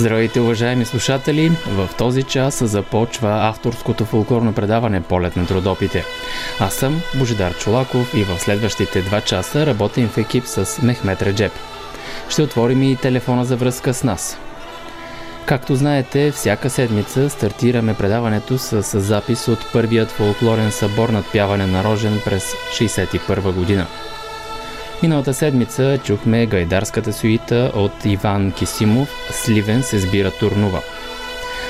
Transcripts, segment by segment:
Здравейте, уважаеми слушатели! В този час започва авторското фолклорно предаване Полет на трудопите. Аз съм Божидар Чолаков и в следващите два часа работим в екип с Мехмет Реджеп. Ще отворим и телефона за връзка с нас. Както знаете, всяка седмица стартираме предаването с запис от първият фолклорен събор над пяване на Рожен през 1961 година. Миналата седмица чухме гайдарската суита от Иван Кисимов «Сливен се сбира турнува».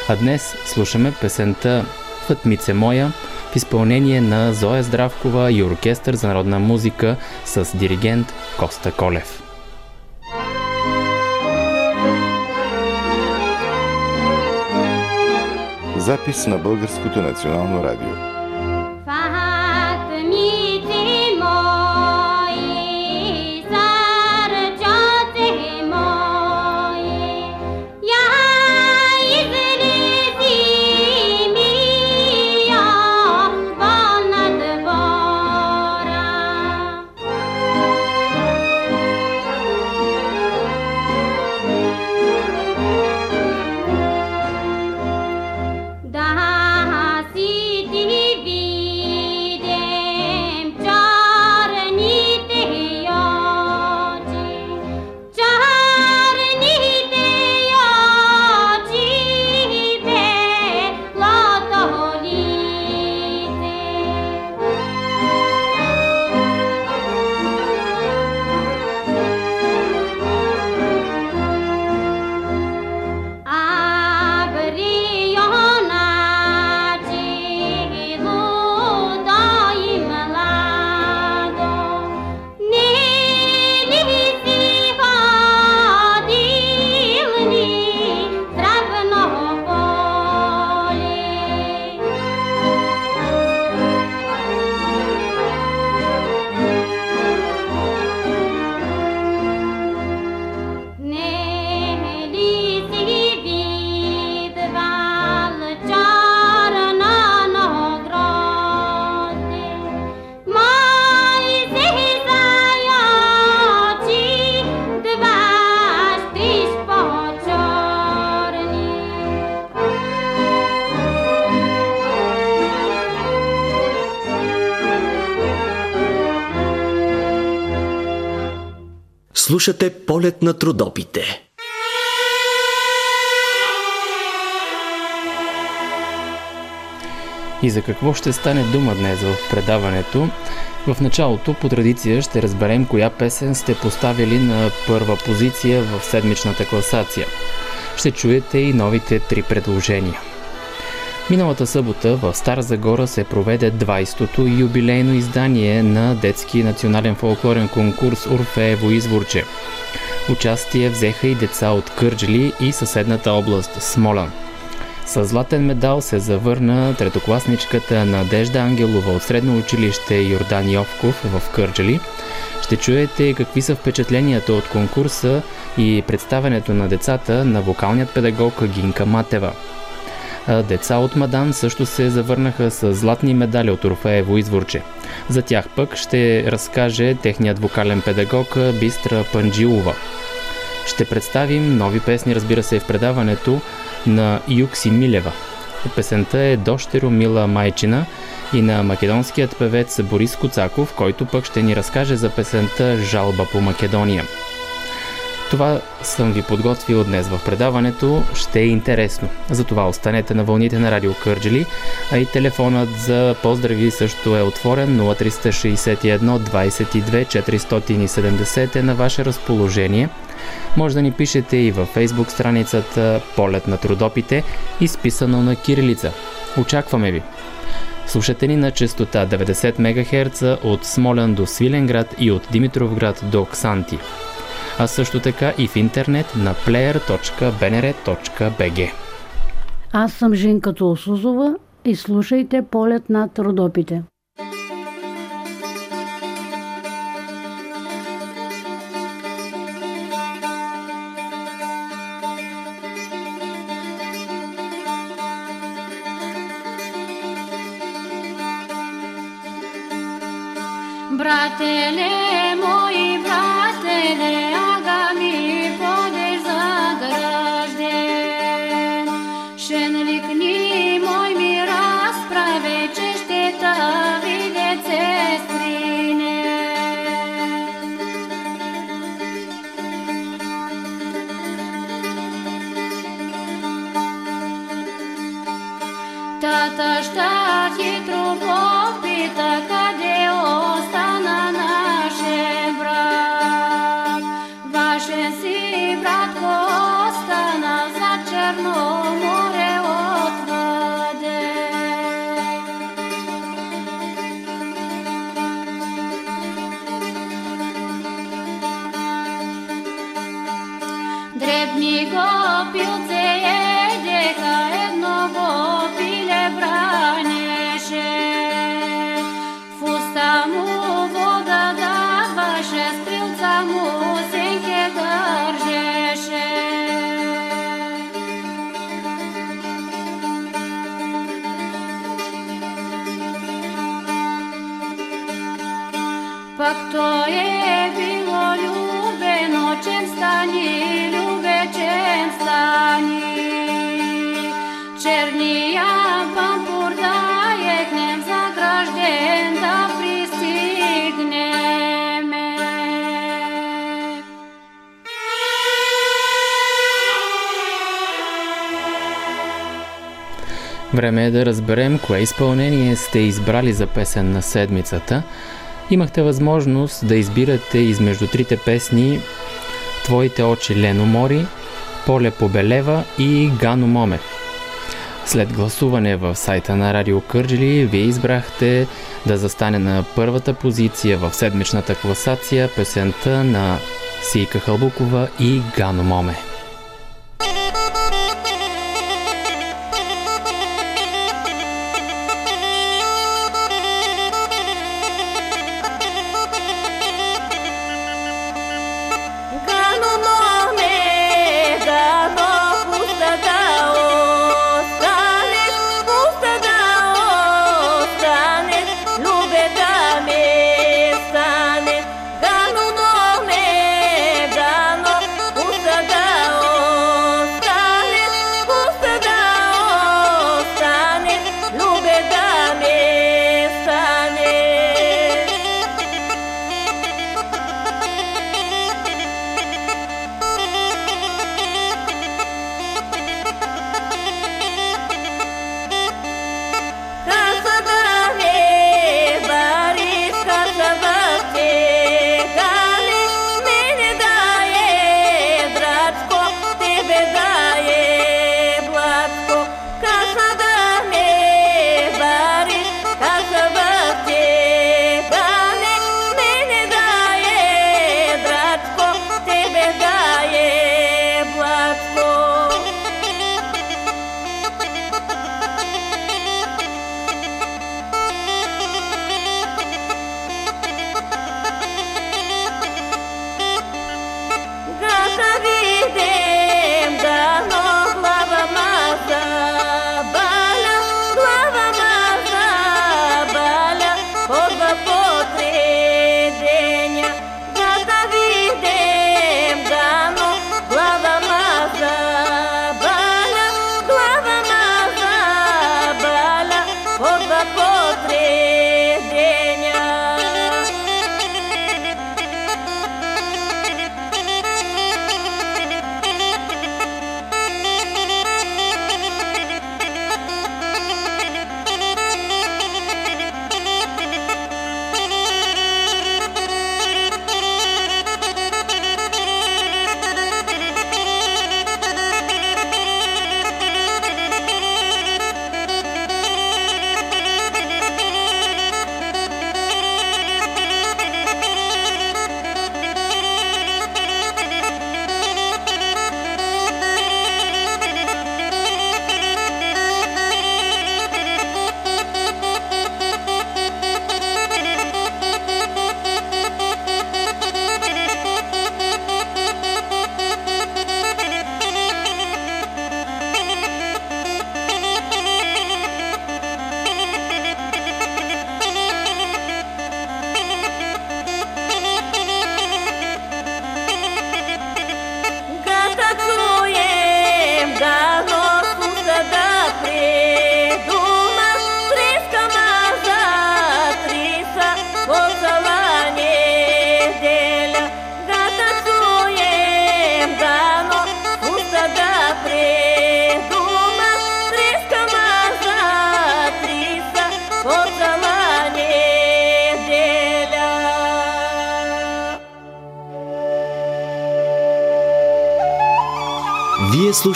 А днес слушаме песента «Фътмице моя» в изпълнение на Зоя Здравкова и оркестър за народна музика с диригент Коста Колев. Запис на Българското национално радио. Слушате полет на трудопите. И за какво ще стане дума днес в предаването? В началото, по традиция, ще разберем коя песен сте поставили на първа позиция в седмичната класация. Ще чуете и новите три предложения. Миналата събота в Стара Загора се проведе 20-то юбилейно издание на детски национален фолклорен конкурс Орфеево изворче. Участие взеха и деца от Кърджли и съседната област Смолян. С златен медал се завърна третокласничката Надежда Ангелова от средно училище Йордан Йовков в Кърджали. Ще чуете какви са впечатленията от конкурса и представенето на децата на вокалният педагог Гинка Матева – Деца от Мадан също се завърнаха с златни медали от Орфеево изворче. За тях пък ще разкаже техният вокален педагог Бистра Панджилова. Ще представим нови песни, разбира се, в предаването на Юкси Милева. Песента е Дощеро мила майчина и на македонският певец Борис Коцаков, който пък ще ни разкаже за песента Жалба по Македония. Това съм ви подготвил днес в предаването. Ще е интересно. Затова останете на вълните на Радио Кърджели, а и телефонът за поздрави също е отворен 0361 22 470 е на ваше разположение. Може да ни пишете и във фейсбук страницата Полет на трудопите, изписано на кирилица. Очакваме ви! Слушате ни на частота 90 МГц от Смолян до Свиленград и от Димитровград до Ксанти а също така и в интернет на player.bnr.bg. Аз съм Жинка Толсузова и слушайте полет над Родопите. Време е да разберем кое изпълнение сте избрали за песен на седмицата. Имахте възможност да избирате измежду трите песни Твоите очи Лено Мори, Поле Побелева и Гано Моме. След гласуване в сайта на Радио Кърджили, вие избрахте да застане на първата позиция в седмичната класация песента на Сийка Халбукова и Гано Моме.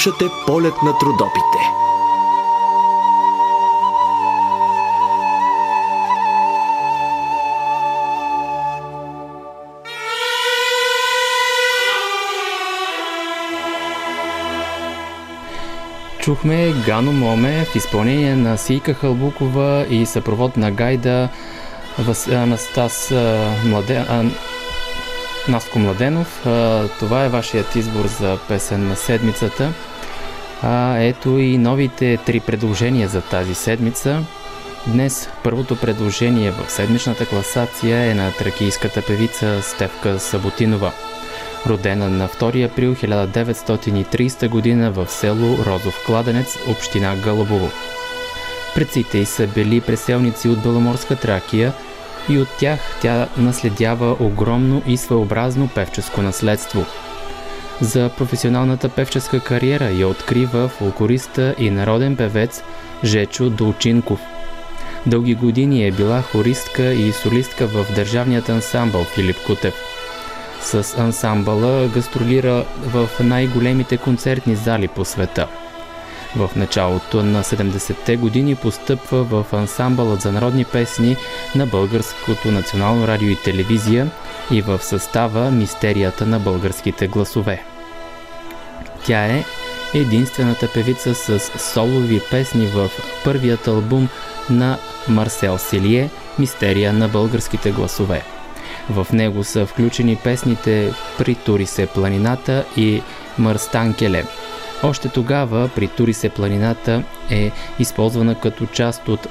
Слушате полет на трудопите. Чухме Гано Моме в изпълнение на Сийка Халбукова и съпровод на гайда Вас... Анастас Младе... А... Наско Младенов. Това е вашият избор за песен на седмицата. А, ето и новите три предложения за тази седмица. Днес първото предложение в седмичната класация е на тракийската певица Стевка Саботинова. Родена на 2 април 1930 г. в село Розов кладенец, община Гълъбово. Предците й са били преселници от Беломорска Тракия и от тях тя наследява огромно и своеобразно певческо наследство. За професионалната певческа кариера я открива фолклориста и народен певец Жечо Долчинков. Дълги години е била хористка и солистка в държавният ансамбъл Филип Кутев. С ансамбъла гастролира в най-големите концертни зали по света – в началото на 70-те години постъпва в ансамбълът за народни песни на Българското национално радио и телевизия и в състава Мистерията на българските гласове. Тя е единствената певица с солови песни в първият албум на Марсел Селие «Мистерия на българските гласове». В него са включени песните «Притури се планината» и «Мърстанкеле», още тогава при Турисе планината е използвана като част от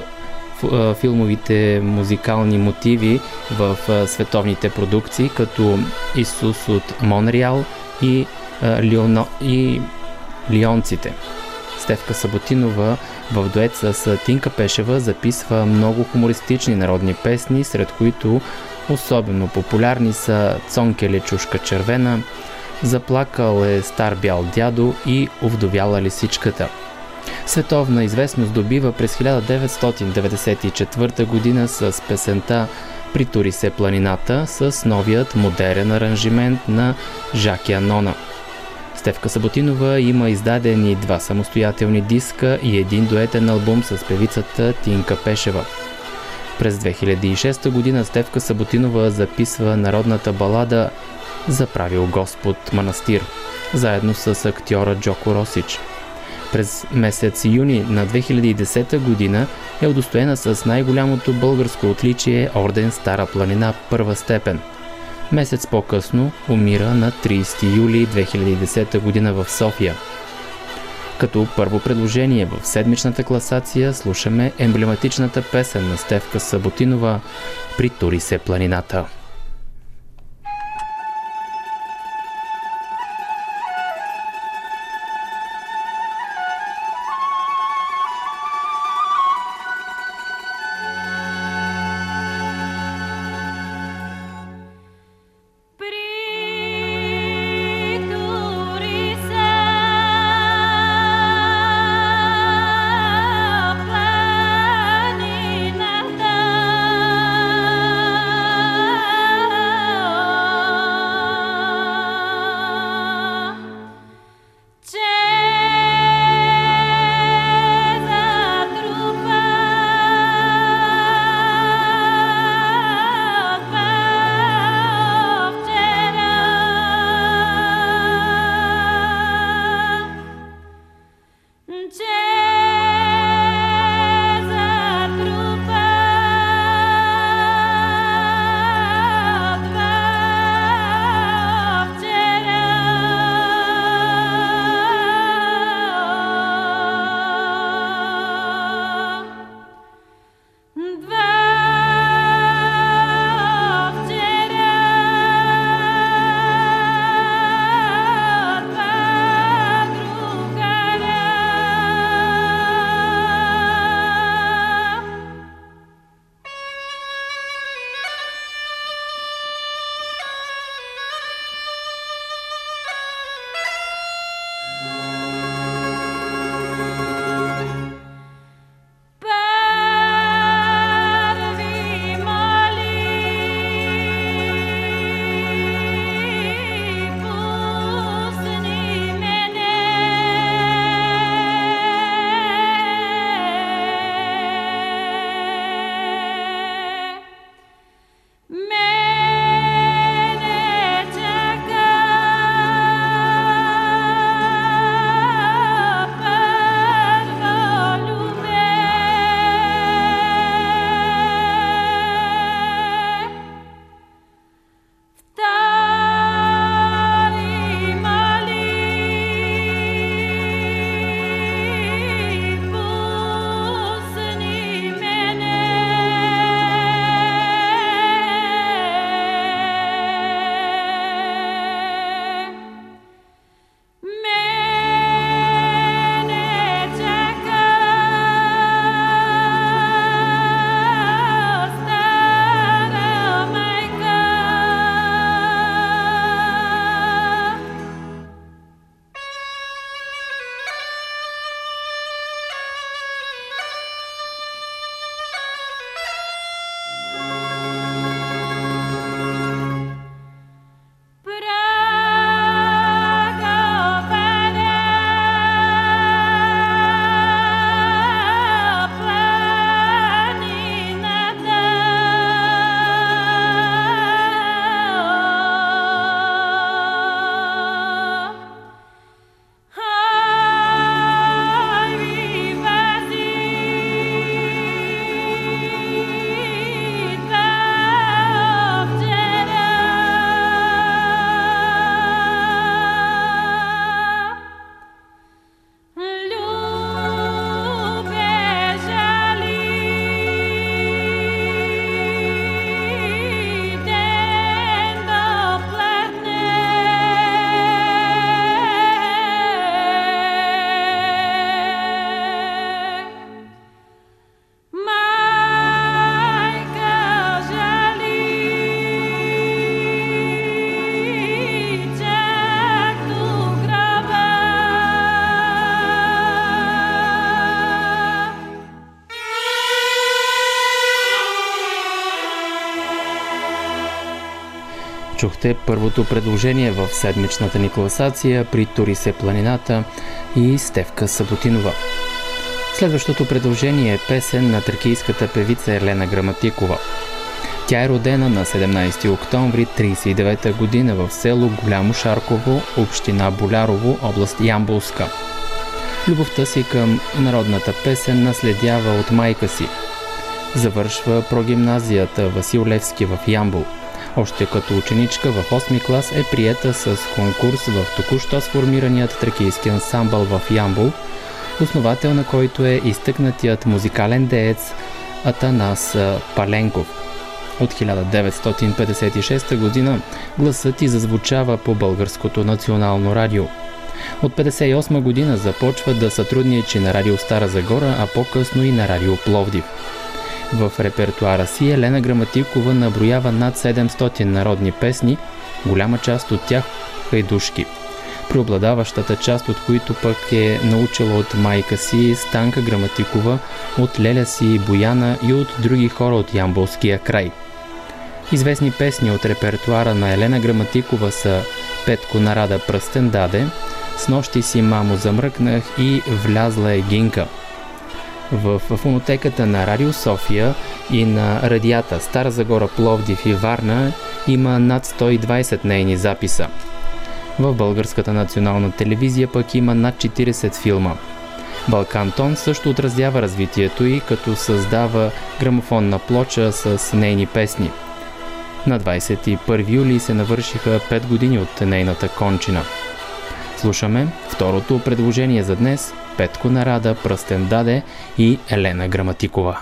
филмовите музикални мотиви в световните продукции, като Исус от Монреал и, Лионо, и Лионците. Стевка Саботинова в дует с Тинка Пешева записва много хумористични народни песни, сред които особено популярни са Цонкеле чушка червена, Заплакал е стар бял дядо и овдовяла лисичката. Световна известност добива през 1994 година с песента Притури се планината с новият модерен аранжимент на Жаки Анона. Стевка Саботинова има издадени два самостоятелни диска и един дуетен албум с певицата Тинка Пешева. През 2006 година Стевка Саботинова записва народната балада заправил Господ манастир, заедно с актьора Джоко Росич. През месец юни на 2010 година е удостоена с най-голямото българско отличие Орден Стара планина първа степен. Месец по-късно умира на 30 юли 2010 година в София. Като първо предложение в седмичната класация слушаме емблематичната песен на Стевка Саботинова «Притури се планината». Чухте първото предложение в седмичната ни класация при Тури се планината и Стевка Саботинова. Следващото предложение е песен на тракийската певица Елена Граматикова. Тя е родена на 17 октомври 1939 година в село Голямо Шарково, община Болярово, област Ямбулска. Любовта си към народната песен наследява от майка си. Завършва прогимназията Васил Левски в Ямбул. Още като ученичка в 8 клас е приета с конкурс в току-що сформираният тракийски ансамбъл в Ямбул – основател на който е изтъкнатият музикален деец Атанас Паленков. От 1956 година гласът ти зазвучава по Българското национално радио. От 1958 година започва да сътрудничи на радио Стара Загора, а по-късно и на радио Пловдив. В репертуара си Елена Граматикова наброява над 700 народни песни, голяма част от тях хайдушки – преобладаващата част от които пък е научила от майка си Станка Граматикова, от леля си Бояна и от други хора от Ямболския край. Известни песни от репертуара на Елена Граматикова са Петко нарада пръстен даде, С нощи си мамо замръкнах и Влязла е гинка. В фонотеката на Радио София и на радията Стара Загора, Пловдив и Варна има над 120 нейни записа – в Българската национална телевизия пък има над 40 филма. Балкан Тон също отразява развитието и като създава грамофонна плоча с нейни песни. На 21 юли се навършиха 5 години от нейната кончина. Слушаме второто предложение за днес Петко Нарада, Пръстен Даде и Елена Граматикова.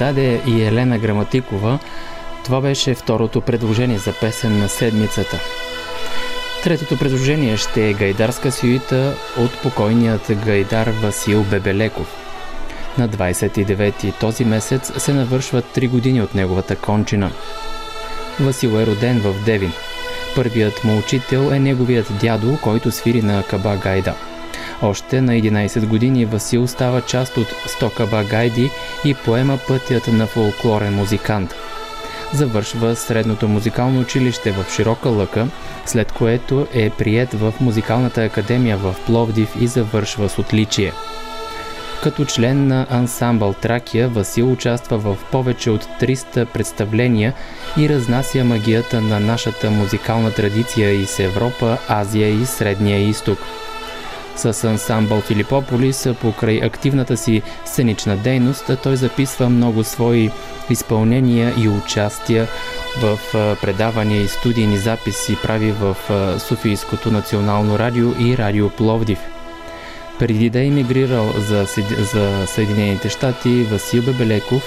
Даде и Елена Граматикова Това беше второто предложение за песен на седмицата. Третото предложение ще е гайдарска сюита от покойният гайдар Васил Бебелеков. На 29 този месец се навършват 3 години от неговата кончина. Васил е роден в Девин. Първият му учител е неговият дядо, който свири на Каба Гайда. Още на 11 години Васил става част от 100 Каба Гайди и поема пътят на фолклорен музикант – завършва средното музикално училище в Широка лъка, след което е прият в Музикалната академия в Пловдив и завършва с отличие. Като член на ансамбъл Тракия, Васил участва в повече от 300 представления и разнася магията на нашата музикална традиция из Европа, Азия и Средния изток – с ансамбъл Филипополис, покрай активната си сценична дейност, той записва много свои изпълнения и участия в предавания и студийни записи прави в Софийското национално радио и радио Пловдив. Преди да е емигрирал за, за Съединените щати, Васил Бебелеков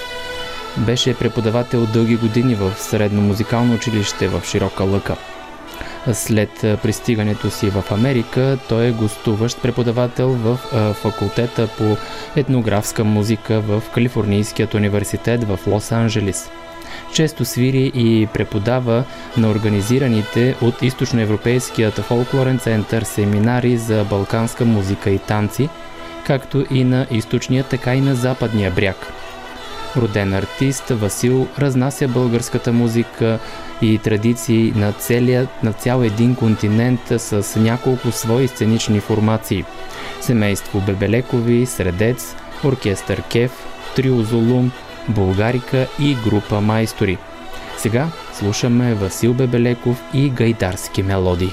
беше преподавател дълги години в Средно музикално училище в Широка лъка. След пристигането си в Америка, той е гостуващ преподавател в факултета по етнографска музика в Калифорнийският университет в Лос-Анджелис. Често свири и преподава на организираните от Източноевропейският фолклорен център семинари за балканска музика и танци, както и на източния, така и на западния бряг. Роден артист, Васил разнася българската музика и традиции на, целия, на цял един континент с няколко свои сценични формации. Семейство Бебелекови, Средец, Оркестър Кев, Трио Золум, Булгарика и група майстори. Сега слушаме Васил Бебелеков и гайдарски мелодии.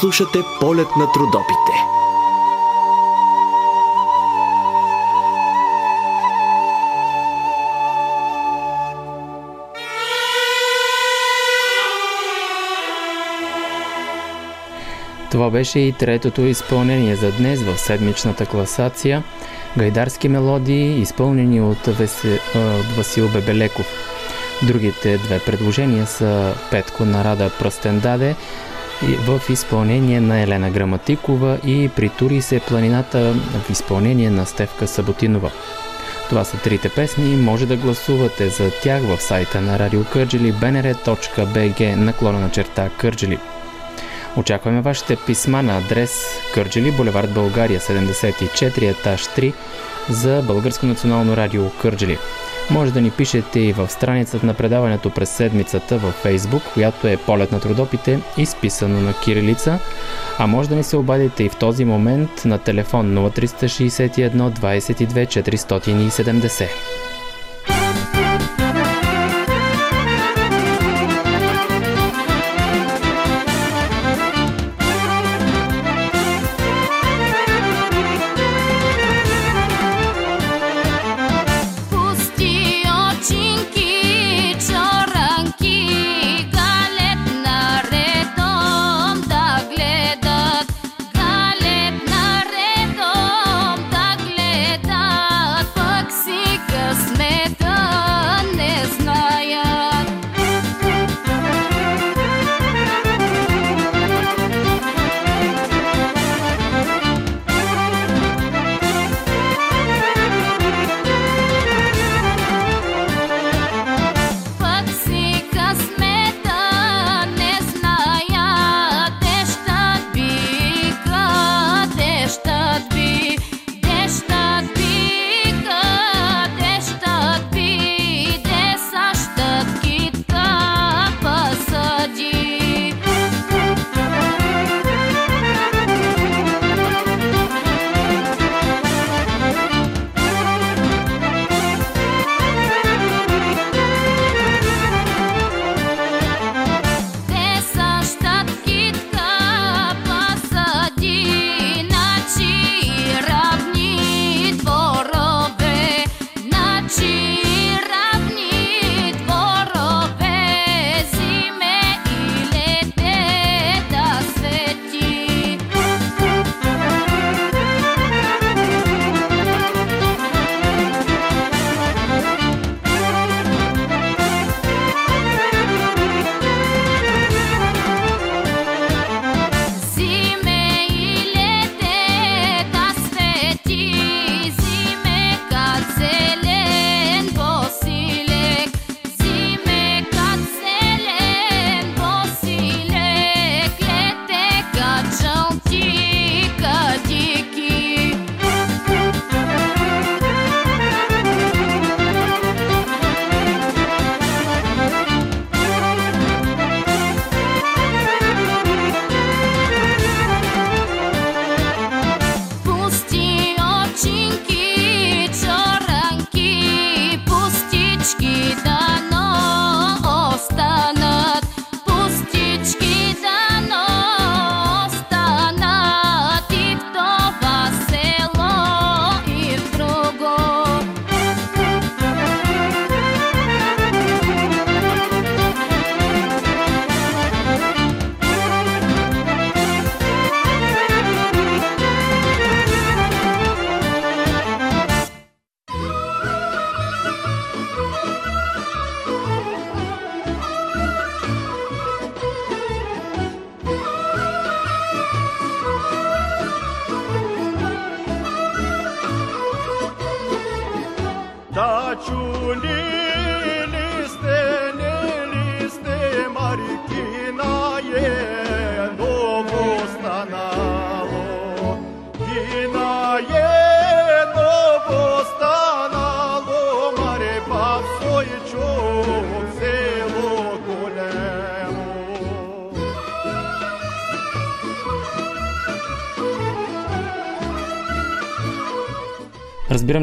Слушате полет на трудопите. Това беше и третото изпълнение за днес в седмичната класация. Гайдарски мелодии, изпълнени от, Весе, от Васил Бебелеков. Другите две предложения са Петко Нарада Пръстен даде в изпълнение на Елена Граматикова и Притури се планината в изпълнение на Стевка Саботинова. Това са трите песни. Може да гласувате за тях в сайта на Радио Кърджили bnr.bg наклона на черта Кърджили. Очакваме вашите писма на адрес Кърджили, булевард България, 74, етаж 3 за Българско национално радио Кърджили. Може да ни пишете и в страницата на предаването през седмицата във Фейсбук, която е Полет на трудопите, изписано на кирилица, а може да ни се обадите и в този момент на телефон 0361 22 470.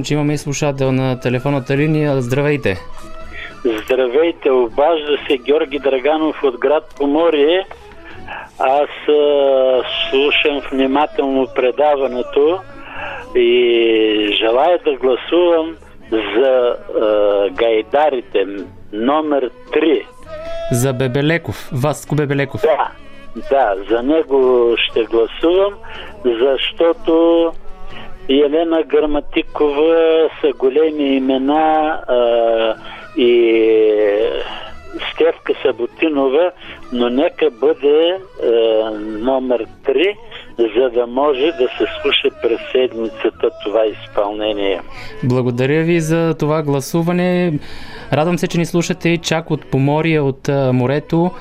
Че имаме и слушател на телефонната линия. Здравейте! Здравейте, обажда се Георги Драганов от град Поморие. Аз а, слушам внимателно предаването и желая да гласувам за а, гайдарите номер 3. За Бебелеков, Васко Бебелеков. Да, да, за него ще гласувам, защото Елена Граматикова са големи имена а, и Стевка Саботинова, но нека бъде а, номер 3, за да може да се слуша през седмицата това изпълнение. Благодаря ви за това гласуване. Радвам се, че ни слушате чак от Поморие, от морето.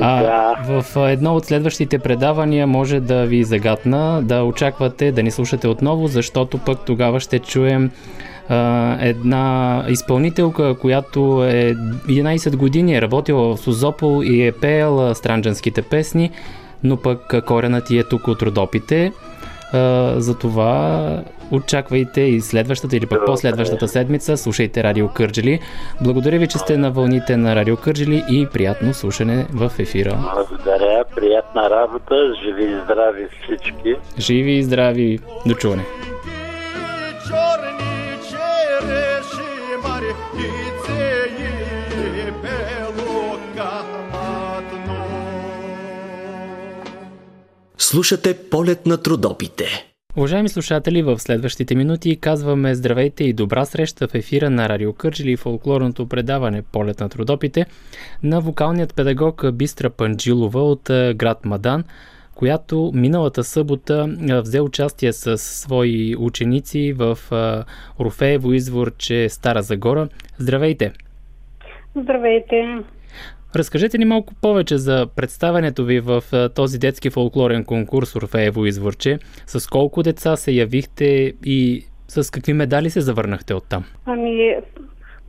А, Да. В едно от следващите предавания може да ви загадна да очаквате да ни слушате отново, защото пък тогава ще чуем а, една изпълнителка, която е 11 години е работила в Созопол и е пеела странджанските песни, но пък коренът ти е тук от Родопите. А, затова очаквайте и следващата или пък последващата седмица. Слушайте Радио Кърджели. Благодаря ви, че сте на вълните на Радио Кърджели и приятно слушане в ефира. Благодаря, приятна работа, живи и здрави всички. Живи и здрави! До чуване! Слушате полет на трудопите. Уважаеми слушатели, в следващите минути казваме здравейте и добра среща в ефира на Радио Кърджили и фолклорното предаване Полет на трудопите на вокалният педагог Бистра Панджилова от град Мадан, която миналата събота взе участие с свои ученици в а, Орфеево изворче Стара Загора. Здравейте! Здравейте! Разкажете ни малко повече за представянето ви в този детски фолклорен конкурс Орфеево изворче. С колко деца се явихте и с какви медали се завърнахте оттам? Ами,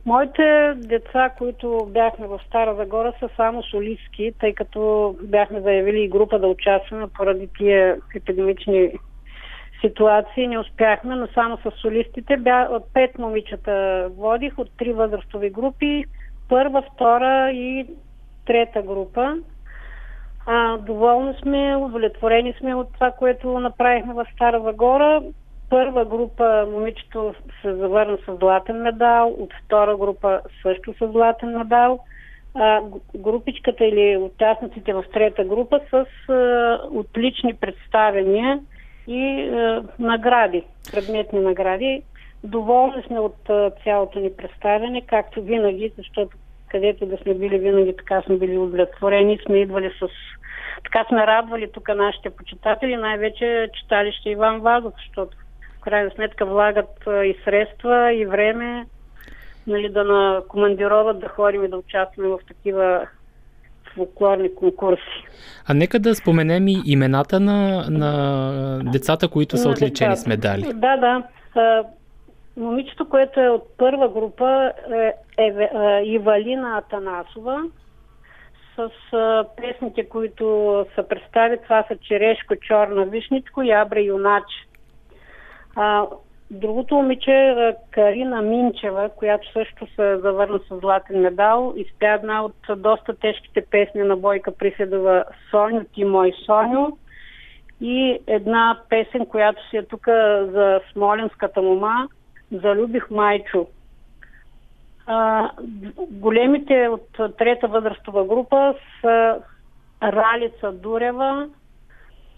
моите деца, които бяхме в Стара Загора, са само солистки, тъй като бяхме заявили и група да участваме поради тия епидемични ситуации. Не успяхме, но само с солистите. Бя, от пет момичета водих, от три възрастови групи. Първа, втора и трета група. А, доволни сме, удовлетворени сме от това, което направихме в Стара Загора. Първа група момичето се завърна с златен медал, от втора група също с златен медал. А, групичката или участниците в трета група с а, отлични представения и а, награди, предметни награди. Доволни сме от а, цялото ни представяне, както винаги, защото където да сме били винаги така сме били удовлетворени, сме идвали с... Така сме радвали тук нашите почитатели, най-вече читалище Иван Вазов, защото в крайна сметка влагат и средства, и време, нали, да на командироват да ходим и да участваме в такива фолклорни конкурси. А нека да споменем и имената на, на децата, които са отличени с медали. Да, да. Момичето, което е от първа група е, е е Ивалина Атанасова с песните, които са представи. Това са Черешко, Чорна вишничко и Абре Юначе. А, другото момиче е Карина Минчева, която също се завърна с златен медал. Изпя една от доста тежките песни на Бойка Приседова Соню, ти мой Соню и една песен, която си е тук за Смоленската мома, Залюбих майчо. А, големите от трета възрастова група са Ралица Дурева,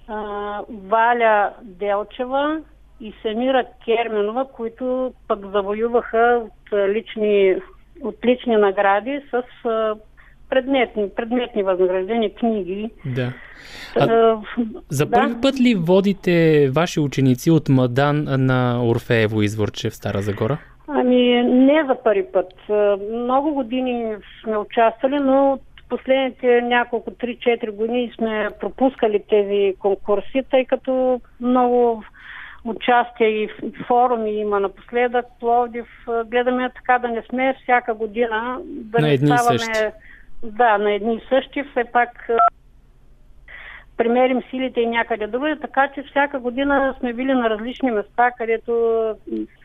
а, Валя Делчева и Семира Керменова, които пък завоюваха от лични, от лични награди с а, предметни, предметни възнаграждения, книги. Да. А, А, за да. първи път ли водите ваши ученици от Мадан на Орфеево изворче в Стара Загора? Ами, не за първи път. А, Много години сме участвали, но последните няколко 3-4 години сме пропускали тези конкурси, тъй като много участие и форуми има напоследък. Пловдив а, гледаме така да не сме всяка година да не ставаме същи. Да, на едни и същи. Все пак а, премерим силите и някъде другаде, така че всяка година сме били на различни места, където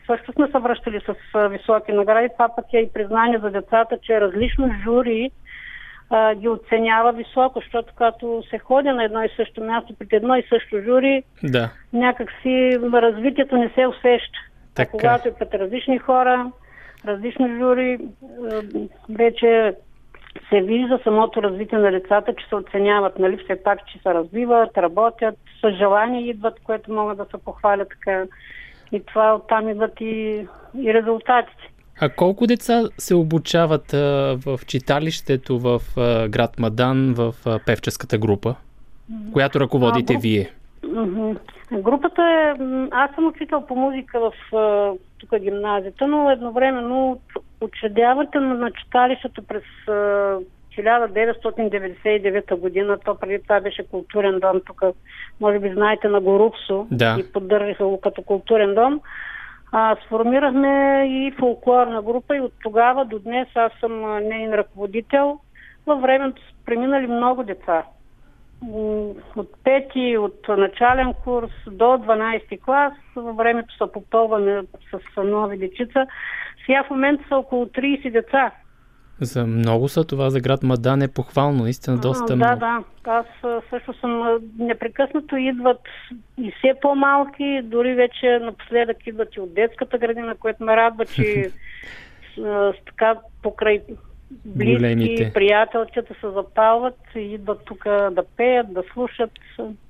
също сме се връщали с високи награди. Това пък е и признание за децата, че различно жури а, ги оценява високо, защото когато се ходи на едно и също място, при едно и също жури, Да. някакси развитието не се усеща. Така. А когато е пред различни хора, различни жури, вече се вижда самото развитие на децата, че се оценяват, нали, все пак, че се развиват, работят, с желание идват, което могат да се похвалят така. И това оттам идват и, и резултатите. А колко деца се обучават а, в читалището в а, град Мадан в а, певческата група, която ръководите А, вие? Групата е... Аз съм учител по музика в тук гимназията, но едновременно учредявате на, на читалището през а, 1999 година. То преди това беше културен дом. Тук, може би знаете, на Горуксо. Да. И поддържаха го като културен дом. А, сформирахме и фолклорна група и от тогава до днес аз съм нейн ръководител. Във времето са преминали много деца. От пети, от начален курс до 12 клас, във времето са попълваме с нови дечица. Сега в момента са около 30 деца. За много са това за град Мадан е похвално, наистина доста А, много. Да, да. Аз също съм непрекъснато идват и все по-малки, дори вече напоследък идват и от детската градина, което ме радва, че с така покрай близки, Големите. приятелчета се запалват и идват тук да пеят, да слушат.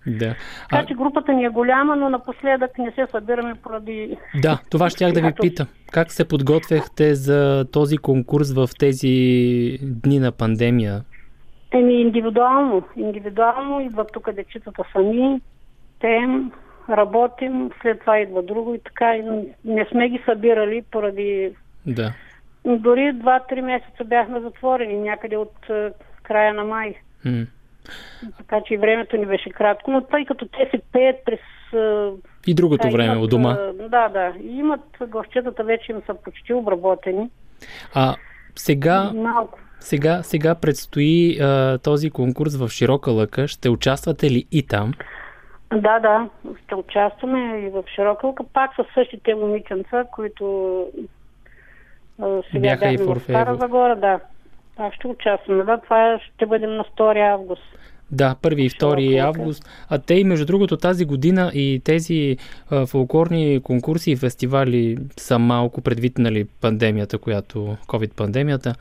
Да. Така че групата ни е голяма, но напоследък не се събираме поради... да, това щях да ви питам. Как се подготвяхте за този конкурс в тези дни на пандемия? Еми, индивидуално. Индивидуално идват тук дечицата сами, пеем, работим, след това идва друго и така. И не сме ги събирали поради... Да. Дори 2-3 месеца бяхме затворени някъде от е, края на май. М. Така че и времето ни беше кратко, но тъй като те се пеят през... е, И другото така, време имат, у дома. е, Да, да. И имат главчетата вече им са почти обработени. А сега, Малко. сега, сега предстои а, този конкурс в Широка лъка. Ще участвате ли и там? Да, да, ще участваме и в Широкълка, пак с същите момиченца, които сега Бяха и бяхме в Стара. Загора, да. Пак ще участваме, да, това ще бъдем на 2 август. Да, 1 и 2 Широка лъка. август. А те и между другото тази година и тези а, фолклорни конкурси и фестивали са малко предвид нали, пандемията, която, COVID-пандемията.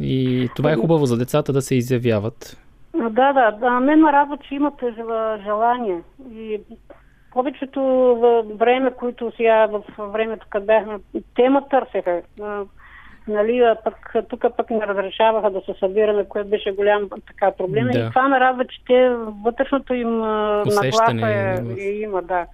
И това е хубаво за децата да се изявяват. Да, да, да, мен ме радва, че имате жел- желание. И повечето време, които сега в времето, като бяхме, те ме търсеха. Нали, а пък тук пък не разрешаваха да се събираме, което беше голям така проблем. Да. И това ме радва, че те вътрешното им нагласа е, е, има, да.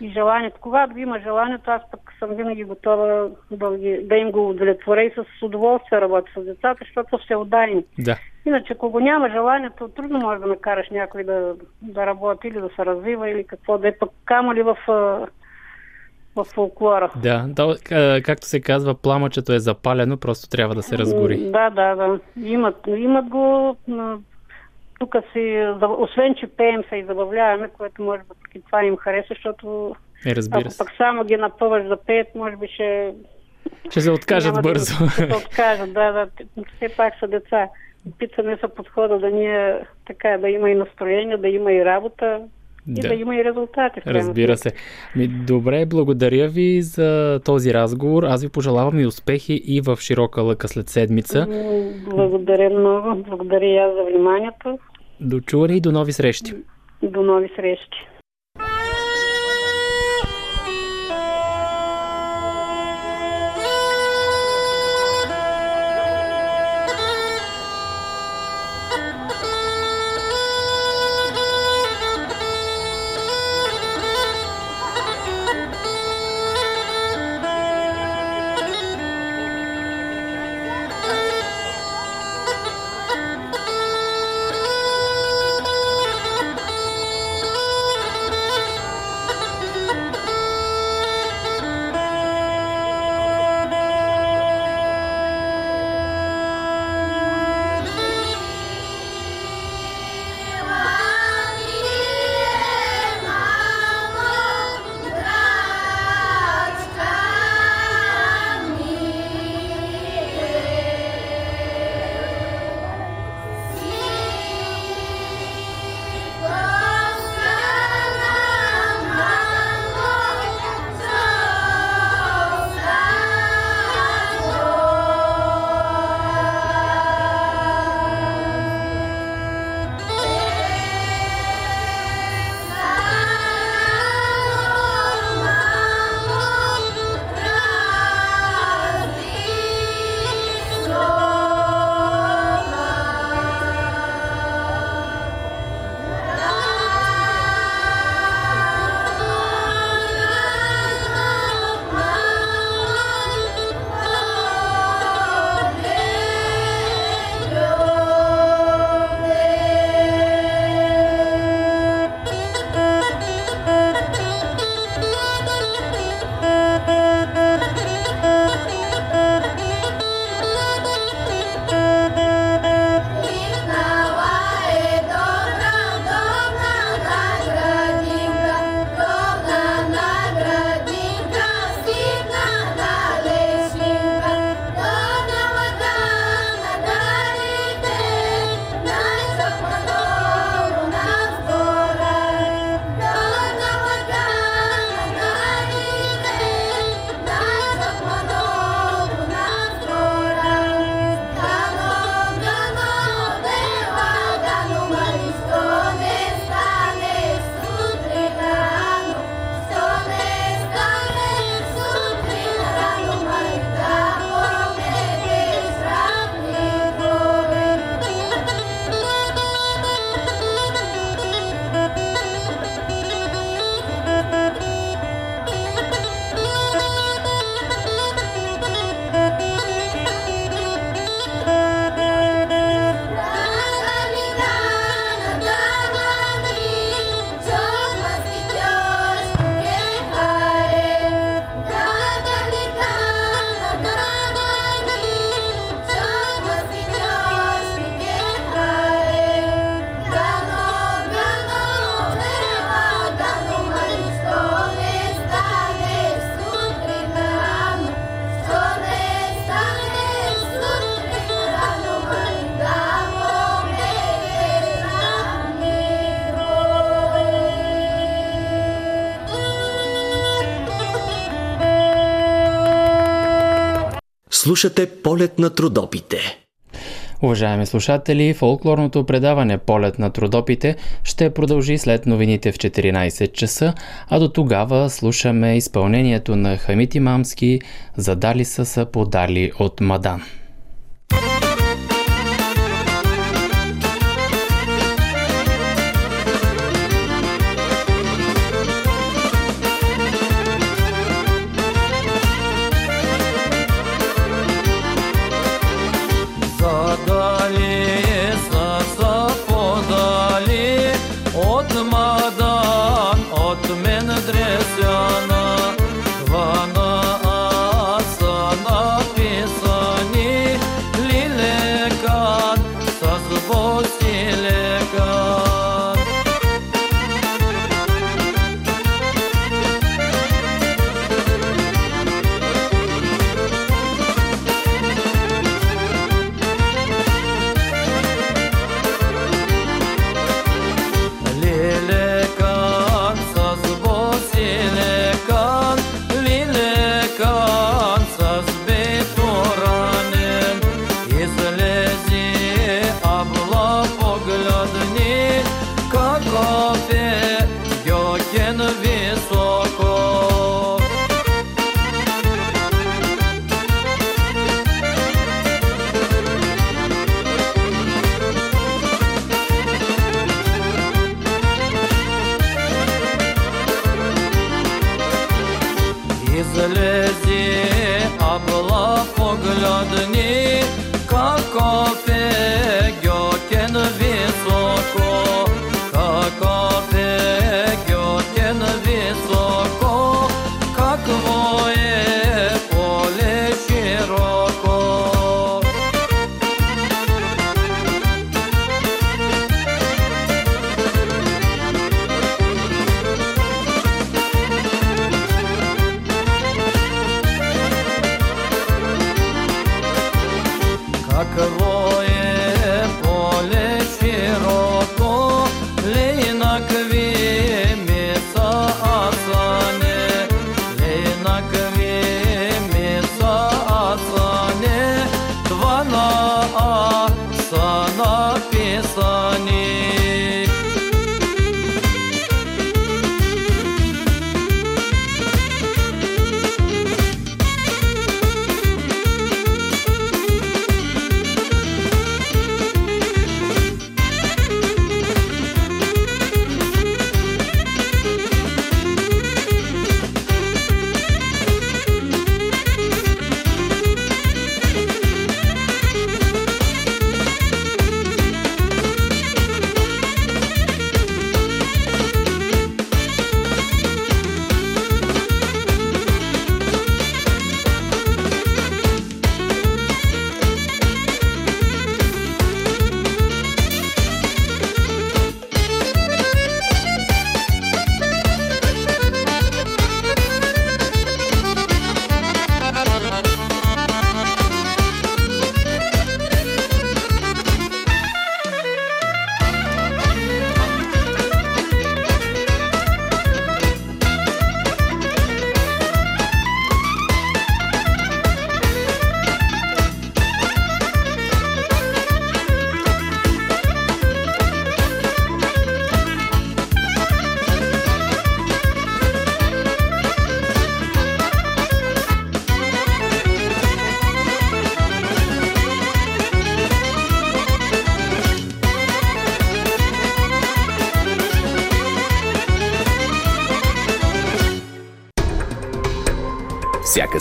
И желанието. Когато има желанието, аз пък съм винаги готова да, ги, да им го удовлетворя и с удоволствие работя с децата, защото са всеотдайни. Да. Иначе, ако го няма желанието, трудно може да накараш някой да, да работи или да се развива или какво да е пък камо ли в, в фолклора. Да, да, както се казва, пламъчето е запалено, просто трябва да се разгори. Да, да, да. Имат, имат го. Тук си, освен че пеем се и забавляваме, което може би това им хареса, защото Е, разбира ако се. пък само ги напъваш да пеят, може би ще... Ще се откажат да- бързо. Ще се откажат, да, да. Все пак са деца. Опитваме се подхода да ние така, да има и настроение, да има и работа и Да. да, има и резултати. Разбира се. Ми, добре, благодаря ви за този разговор. Аз ви пожелавам и успехи и в широка лъка след седмица. Благодаря много. Благодаря и аз за вниманието. До чуване и до нови срещи. До нови срещи. Слушате полет на трудопите. Уважаеми слушатели, фолклорното предаване Полет на трудопите ще продължи след новините в 14 часа, а до тогава слушаме изпълнението на Хамити Мамски «Задали са са подали от Мадан».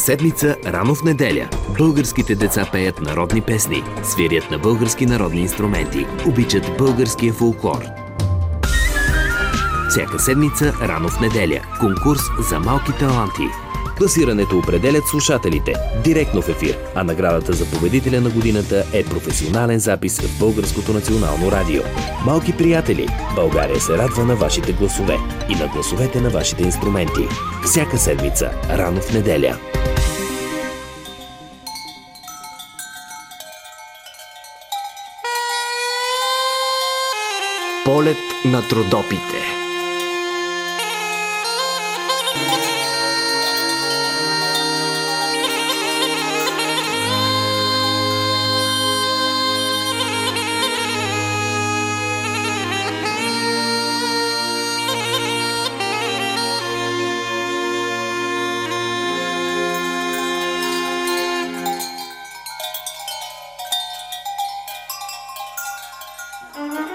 Седмица, рано в неделя, българските деца пеят народни песни, свирят на български народни инструменти, обичат българския фолклор. Всяка седмица, рано в неделя, конкурс за малки таланти. Класирането определят слушателите директно в ефир, а наградата за победителя на годината е професионален запис в Българското национално радио. Малки приятели, България се радва на вашите гласове и на гласовете на вашите инструменти. Всяка седмица, рано в неделя. на трудопите. Mm-hmm.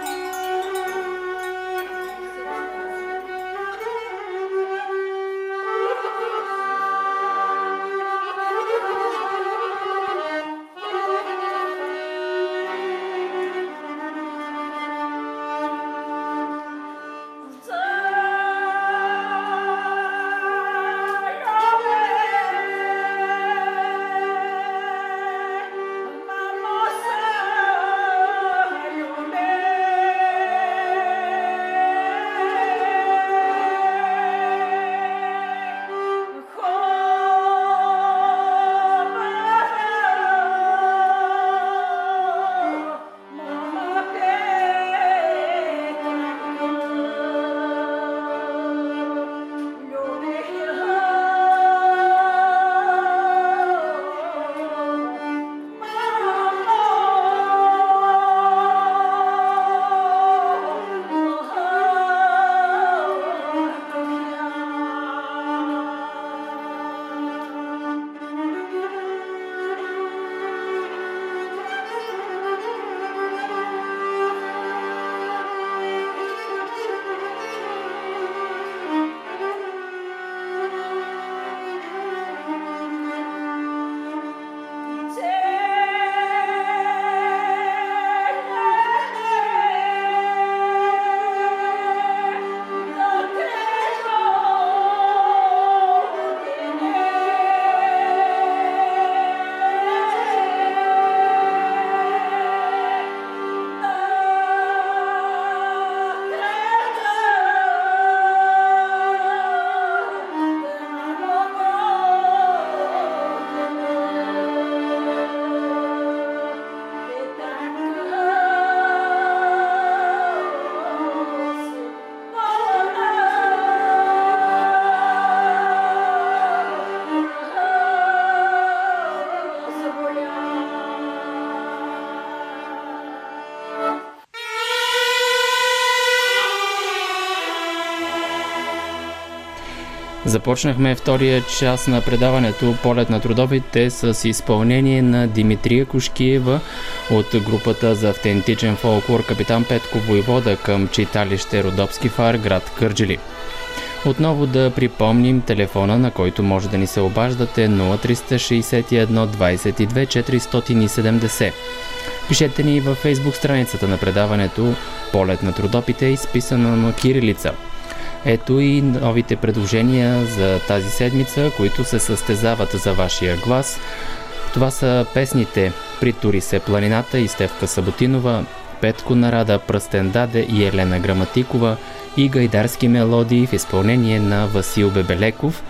Започнахме втория час на предаването Полет на трудовите с изпълнение на Димитрия Кошкиева от групата за автентичен фолклор Капитан Петко Войвода към читалище Родопски фар, град Кърджили. Отново да припомним телефона, на който може да ни се обаждате 0361 22 470. Пишете ни във фейсбук страницата на предаването Полет на трудопите, изписана на кирилица – ето и новите предложения за тази седмица, които се състезават за вашия глас. Това са песните Притори се планината и Стевка Саботинова, Петко Нарада, Пръстен Даде и Елена Граматикова и гайдарски мелодии в изпълнение на Васил Бебелеков.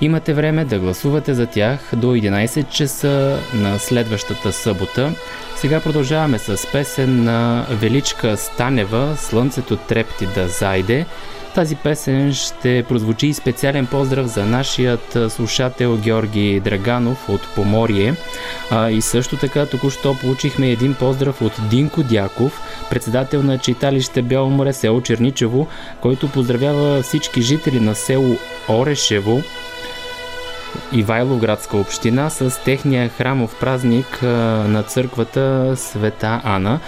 Имате време да гласувате за тях до 11 часа на следващата събота. Сега продължаваме с песен на Величка Станева «Слънцето трепти да зайде». Тази песен ще прозвучи специален поздрав за нашият слушател Георги Драганов от Поморие. А, и също така току-що получихме един поздрав от Динко Дяков, председател на читалище Бяло море, село Черничево, който поздравява всички жители на село Орешево, Ивайловградска община с техния храмов празник на църквата Света Ана.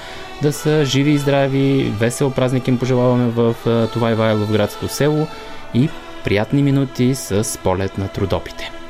Да са живи и здрави, весел празник им пожелаваме в това Ивайловградско село и приятни минути с полет на трудопите.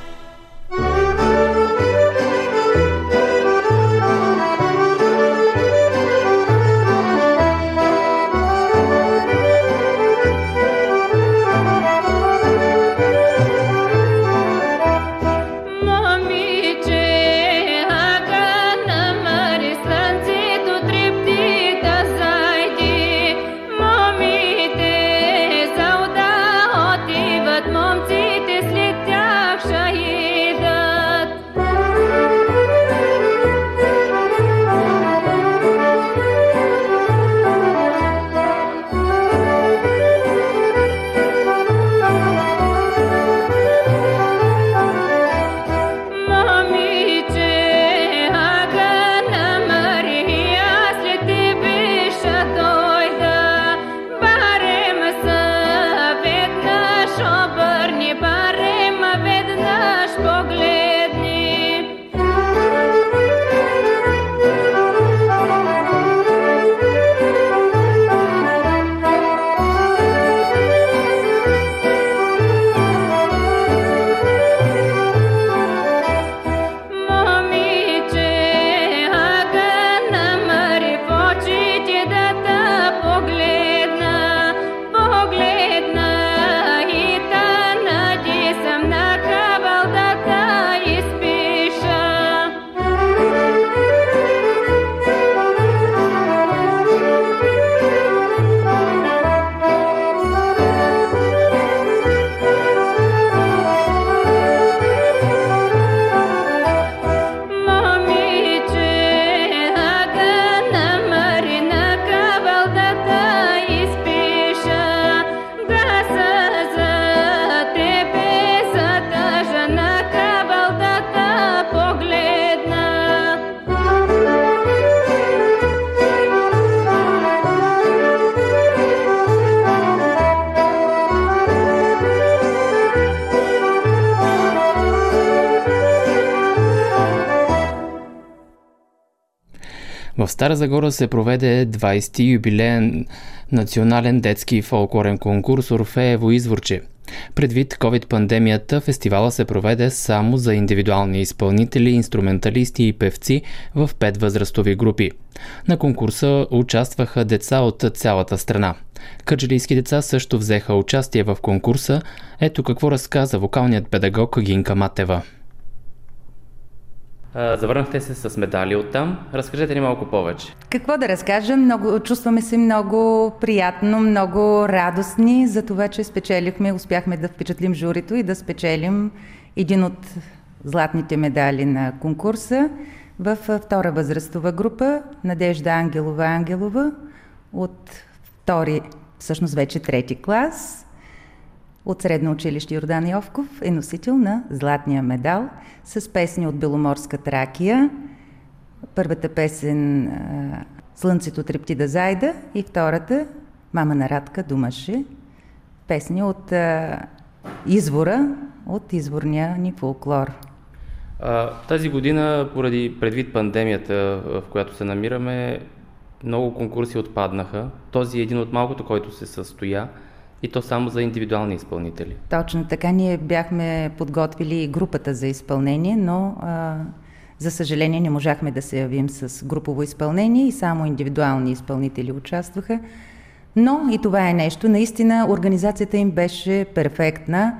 Стара Загора се проведе 20-ти юбилеен национален детски фолклорен конкурс Орфеево изворче. Предвид COVID-пандемията, фестивала се проведе само за индивидуални изпълнители, инструменталисти и певци в пет възрастови групи. На конкурса участваха деца от цялата страна. Кърджалийски деца също взеха участие в конкурса. Ето какво разказа вокалният педагог Гинка Матева. Завърнахте се с медали оттам. Разкажете ни малко повече. Какво да разкажа? Много, чувстваме се много приятно, много радостни за това, че спечелихме, успяхме да впечатлим журито и да спечелим един от златните медали на конкурса в втора възрастова група Надежда Ангелова Ангелова от втори, всъщност вече трети клас от Средно училище Йордан Йовков е носител на Златния медал с песни от Беломорска Тракия. Първата песен Слънцето трепти да зайда и втората Мама на Радка думаше. Песни от извора, от изворния ни фолклор. Тази година, поради предвид пандемията, в която се намираме, много конкурси отпаднаха. Този е един от малкото, който се състоя. И то само за индивидуални изпълнители. Точно така. Ние бяхме подготвили групата за изпълнение, но а, за съжаление не можахме да се явим с групово изпълнение и само индивидуални изпълнители участваха. Но и това е нещо. Наистина организацията им беше перфектна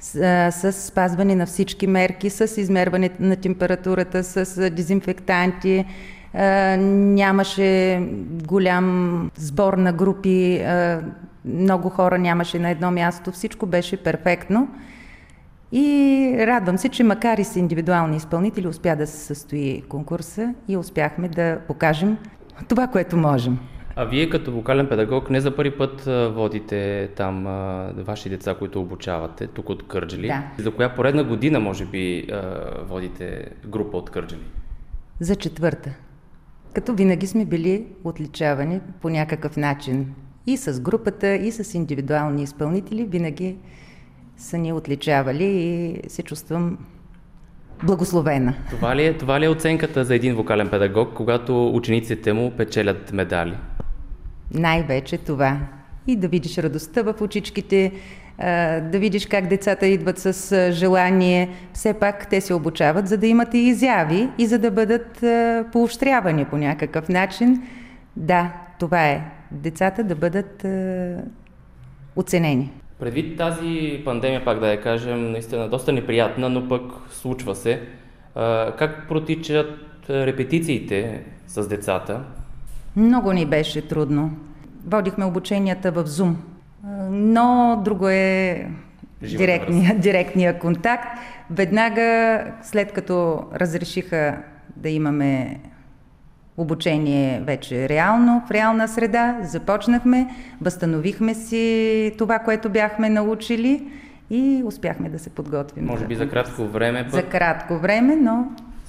с, с спазване на всички мерки, с измерване на температурата, с дезинфектанти. Нямаше голям сбор на групи много хора нямаше на едно място, всичко беше перфектно. И радвам се, че макар и с индивидуални изпълнители успя да се състои конкурса и успяхме да покажем това, което можем. А вие като вокален педагог не за първи път водите там а, ваши деца, които обучавате, тук от Кърджали. Да. За коя поредна година, може би, а, водите група от Кърджали? За четвърта. Като винаги сме били отличавани по някакъв начин и с групата, и с индивидуални изпълнители винаги са ни отличавали и се чувствам благословена. Това ли, е, това ли е оценката за един вокален педагог, когато учениците му печелят медали? Най-вече това. И да видиш радостта в очичките, да видиш как децата идват с желание. Все пак те се обучават, за да имат и изяви и за да бъдат поощрявани по някакъв начин. Да, това е децата да бъдат е, оценени. Предвид тази пандемия, пак да я кажем, наистина доста неприятна, но пък случва се. Е, как протичат репетициите с децата? Много ни беше трудно. Водихме обученията в Zoom, но друго е директния, директния контакт. Веднага след като разрешиха да имаме обучение вече реално, в реална среда. Започнахме, възстановихме си това, което бяхме научили и успяхме да се подготвим. Може би за кратко време. Пък... За кратко време, но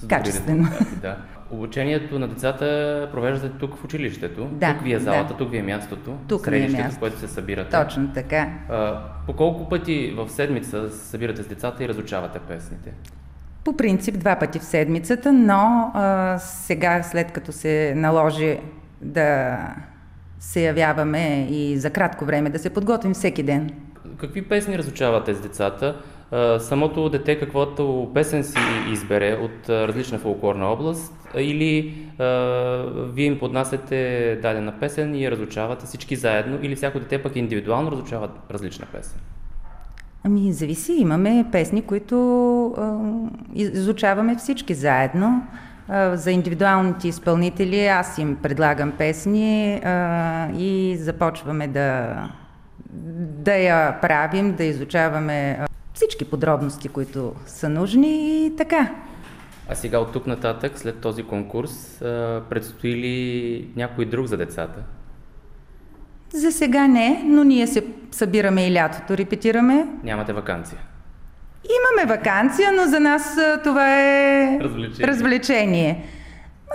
качествено. Да. Обучението на децата провеждате тук в училището. Да, тук ви е залата, да. тук ви е мястото. Тук ми е място. в което се събирате. Точно така. А, по колко пъти в седмица се събирате с децата и разучавате песните? По принцип два пъти в седмицата, но а, сега след като се наложи да се явяваме и за кратко време да се подготвим всеки ден. Какви песни разучавате с децата? Самото дете каквото песен си избере от различна фолклорна област или а, вие им поднасяте дадена песен и я разучавате всички заедно или всяко дете пък индивидуално разучава различна песен? Ами, зависи. Имаме песни, които а, изучаваме всички заедно. А, за индивидуалните изпълнители аз им предлагам песни а, и започваме да, да я правим, да изучаваме всички подробности, които са нужни и така. А сега от тук нататък, след този конкурс, предстои ли някой друг за децата? За сега не, но ние се събираме и лятото, репетираме. Нямате вакансия? Имаме вакансия, но за нас това е развлечение. развлечение.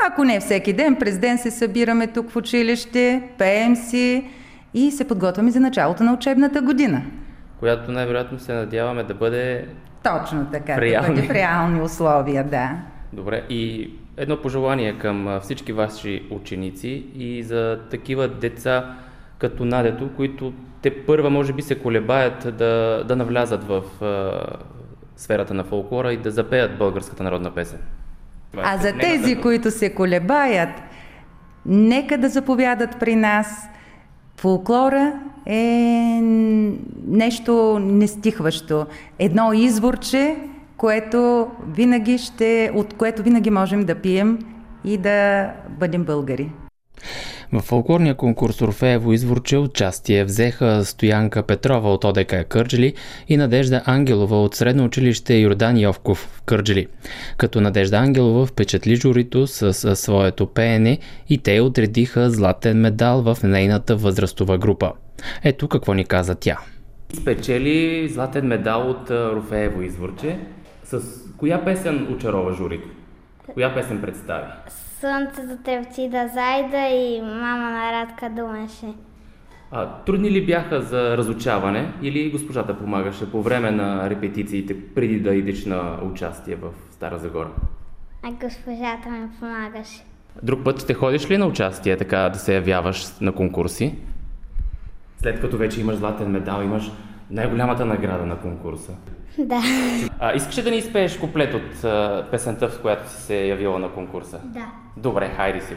Ако не всеки ден, през ден се събираме тук в училище, пеем си и се подготвяме за началото на учебната година. Която най-вероятно се надяваме да бъде Точно така, реални. да бъде в реални условия, да. Добре, и едно пожелание към всички ваши ученици и за такива деца като Надето, които те първа може би се колебаят да, да навлязат в сферата на фолклора и да запеят българската народна песен. Това а за тези, които се колебаят, нека да заповядат при нас. Фолклора е нещо нестихващо. Едно изворче, което винаги ще, от което винаги можем да пием и да бъдем българи. В фолклорния конкурс Орфеево изворче участие взеха Стоянка Петрова от ОДК Кърджели и Надежда Ангелова от Средно училище Йордан Йовков в Кърджели. Като Надежда Ангелова впечатли журито с своето пеене и те отредиха златен медал в нейната възрастова група. Ето какво ни каза тя. Спечели златен медал от Рофеево изворче. С коя песен очарова журито? Коя песен представи? Слънцето трепти да зайда и мама на Радка думаше. А, трудни ли бяха за разучаване или госпожата помагаше по време на репетициите, преди да идеш на участие в Стара Загора? А госпожата ми помагаше. Друг път ще ходиш ли на участие, така да се явяваш на конкурси? След като вече имаш златен медал, имаш най-голямата награда на конкурса. Да. А, искаш да ни изпееш куплет от а, песента, в която си се явила на конкурса? Да. Добре, хайде си.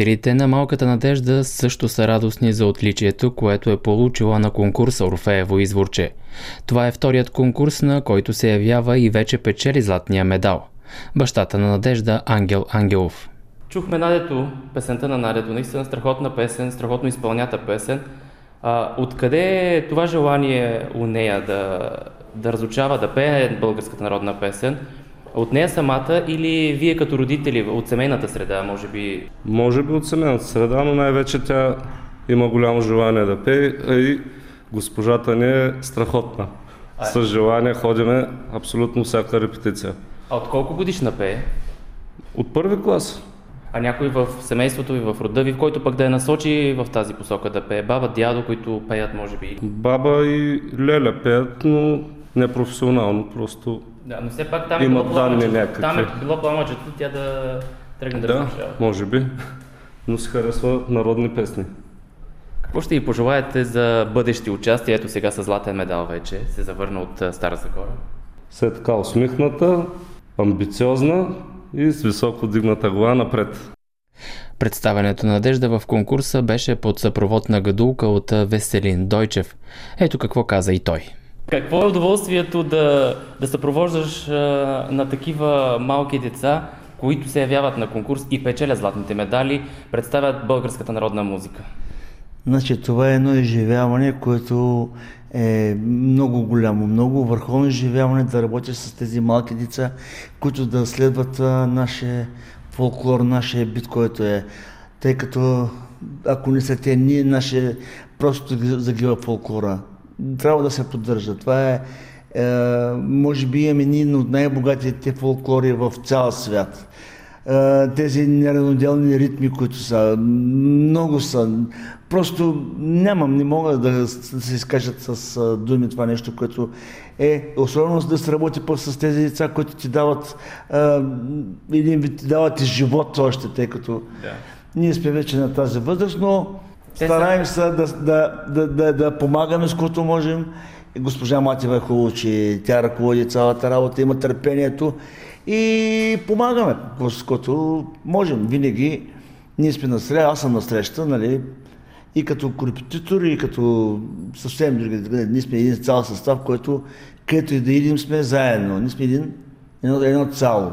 Родителите на малката Надежда също са радостни за отличието, което е получила на конкурса Орфеево изворче. Това е вторият конкурс, на който се явява и вече печели златния медал. Бащата на Надежда Ангел Ангелов. Чухме Надето, песента на Надето, наистина страхотна песен, страхотно изпълнята песен. Откъде е това желание у нея да, да разучава, да пее българската народна песен? От нея самата или вие като родители от семейната среда, може би? Може би от семейната среда, но най-вече тя има голямо желание да пее, а и госпожата ни е страхотна. А... С желание ходиме абсолютно всяка репетиция. А от колко годишна пее? От първи клас. А някой в семейството ви, в рода ви, в който пък да я насочи в тази посока да пее? Баба, дядо, които пеят, може би? Баба и Леля пеят, но не професионално, просто да, но все пак там е било данни някакви. Там е било пламъчето тя да тръгне да, да може би, но се харесва народни песни. Какво ще ви пожелаете за бъдещи участия? Ето сега с златен медал вече се завърна от Стара Загора. Се така усмихната, амбициозна и с високо дигната глава напред. Представянето на Надежда в конкурса беше под съпровод на гадулка от Веселин Дойчев. Ето какво каза и той. Какво е удоволствието да, да съпровождаш а, на такива малки деца, които се явяват на конкурс и печелят златните медали, представят българската народна музика? Значи това е едно изживяване, което е много голямо, много върховно изживяване да работиш с тези малки деца, които да следват а, нашия фолклор, нашия бит, който е. Тъй като ако не са те, ние наше просто загива фолклора трябва да се поддържа. Това е, е може би имаме един от най-богатите фолклори в цял свят. Е, тези неравноделни ритми, които са, много са. Просто нямам, не мога да, да се изкажат с думи това нещо, което е особено да се работи по с тези деца, които ти дават а, един вид ти дават и живот още, тъй като да. ние сме вече на тази възраст, но Стараем се да, да, да, да, да помагаме с което можем. Госпожа Матева е хубаво, че тя ръководи цялата работа, има търпението и помагаме с което можем. Винаги ние сме на среща, аз съм на среща, нали, и като корепетитор, и като съвсем други. Ние сме един цял състав, който където и да идем сме заедно. Ние сме един едно, едно цяло.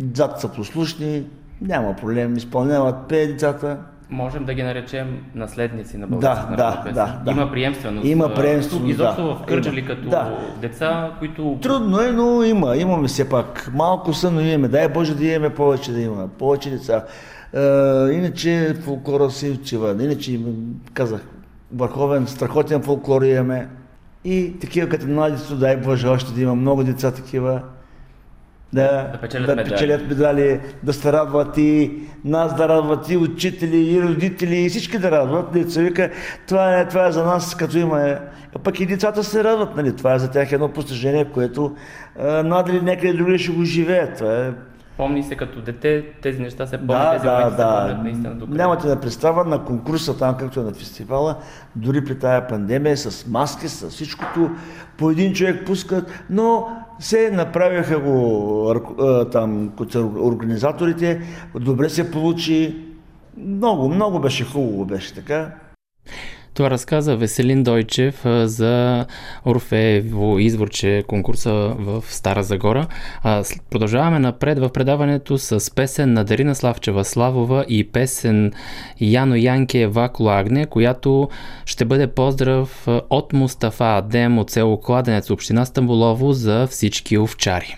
Децата са послушни, няма проблем, изпълняват пее децата. Можем да ги наречем наследници на Да, българската да, народна песен. да, да. Има приемственост. Има приемственост, тук Изобщо да. в Кърджали Има. като Да. деца, които... Трудно е, но има. Имаме все пак. Малко са, но имаме. Дай Боже да имаме повече да има. Повече деца. Е, иначе фолклора си отива. Иначе, казах, върховен, страхотен фолклор имаме. И такива като младите, дай Боже, още да има много деца такива. Да, Да печелят да медали. печелят медали, да се радват и нас да радват и учители, и родители, и всички да радват. Деца вика, това е, това е за нас, като има. е, А пък и децата се радват, нали? Това е за тях едно постижение, което а, надали някъде други ще го живеят. Това е Помни се като дете, тези неща се помнят, да, тези да, моменти се да. помнят наистина до Нямате да представа на конкурса там, както е на фестивала, дори при тая пандемия, с маски, с всичкото, по един човек пускат, но се направиха го там, организаторите, добре се получи, много, много беше хубаво, беше така. Това разказа Веселин Дойчев за Орфеево изворче конкурса в Стара Загора. Продължаваме напред в предаването с песен на Дарина Славчева Славова и песен Яно Янке Вакло Агне, която ще бъде поздрав от Мустафа Адем от село Кладенец, община Стамбулово за всички овчари.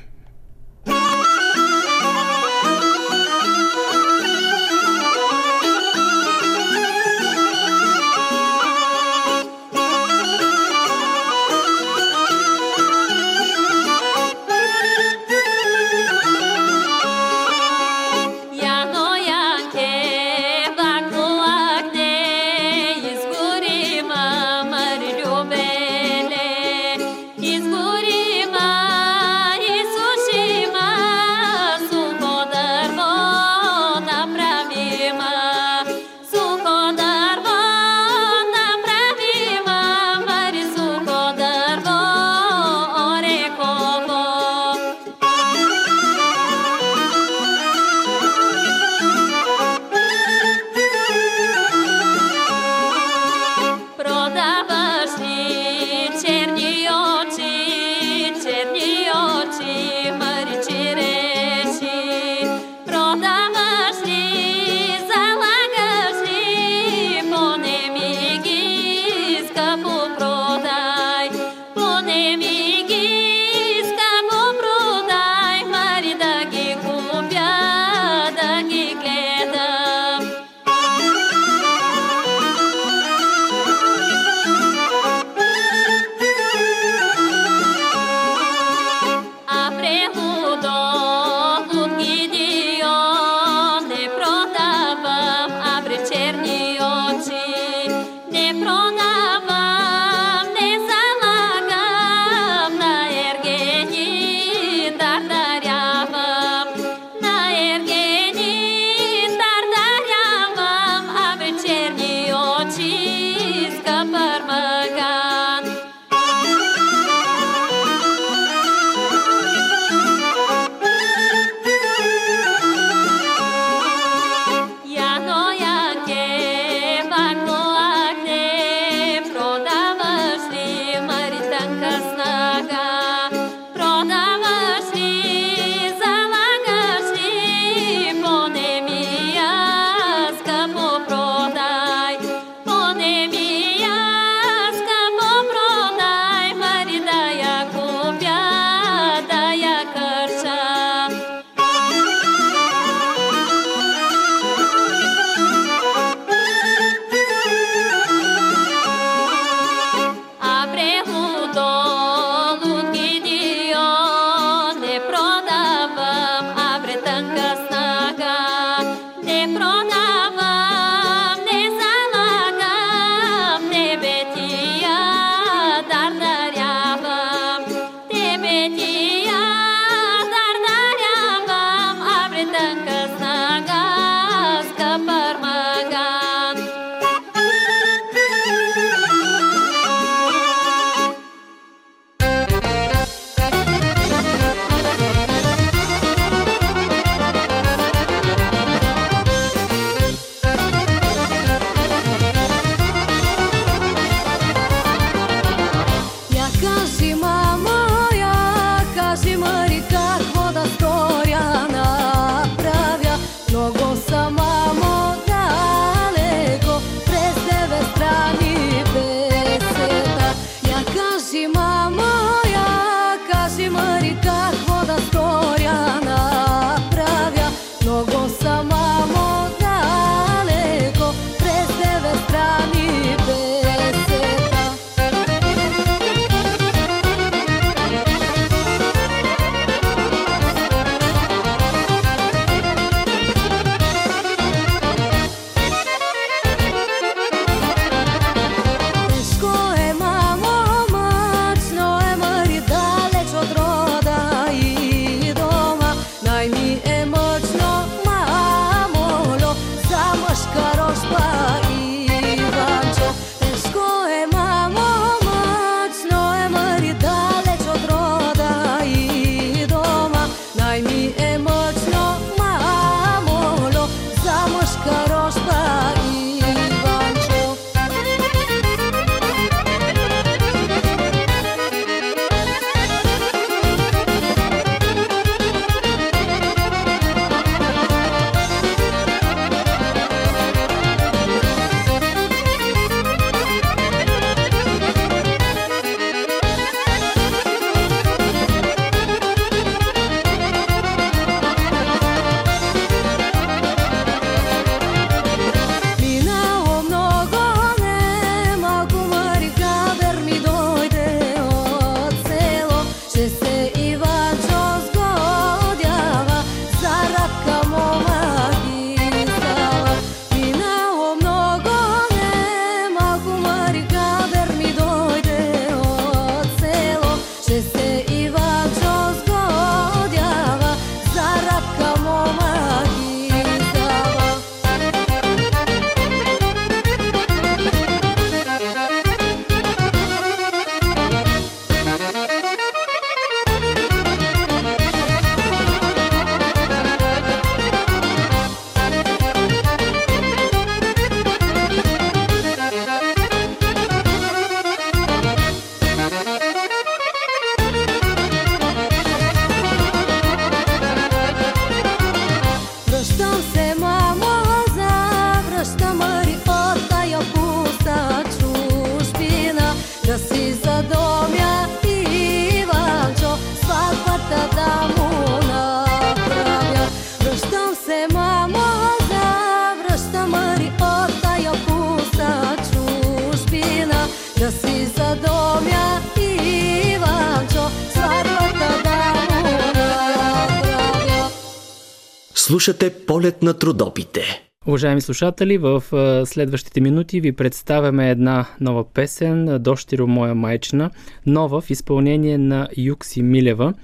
Слушате полет на трудопите. Уважаеми слушатели, в следващите минути ви представяме една нова песен «Дощиро моя майчина», нова в изпълнение на Юкси Милева.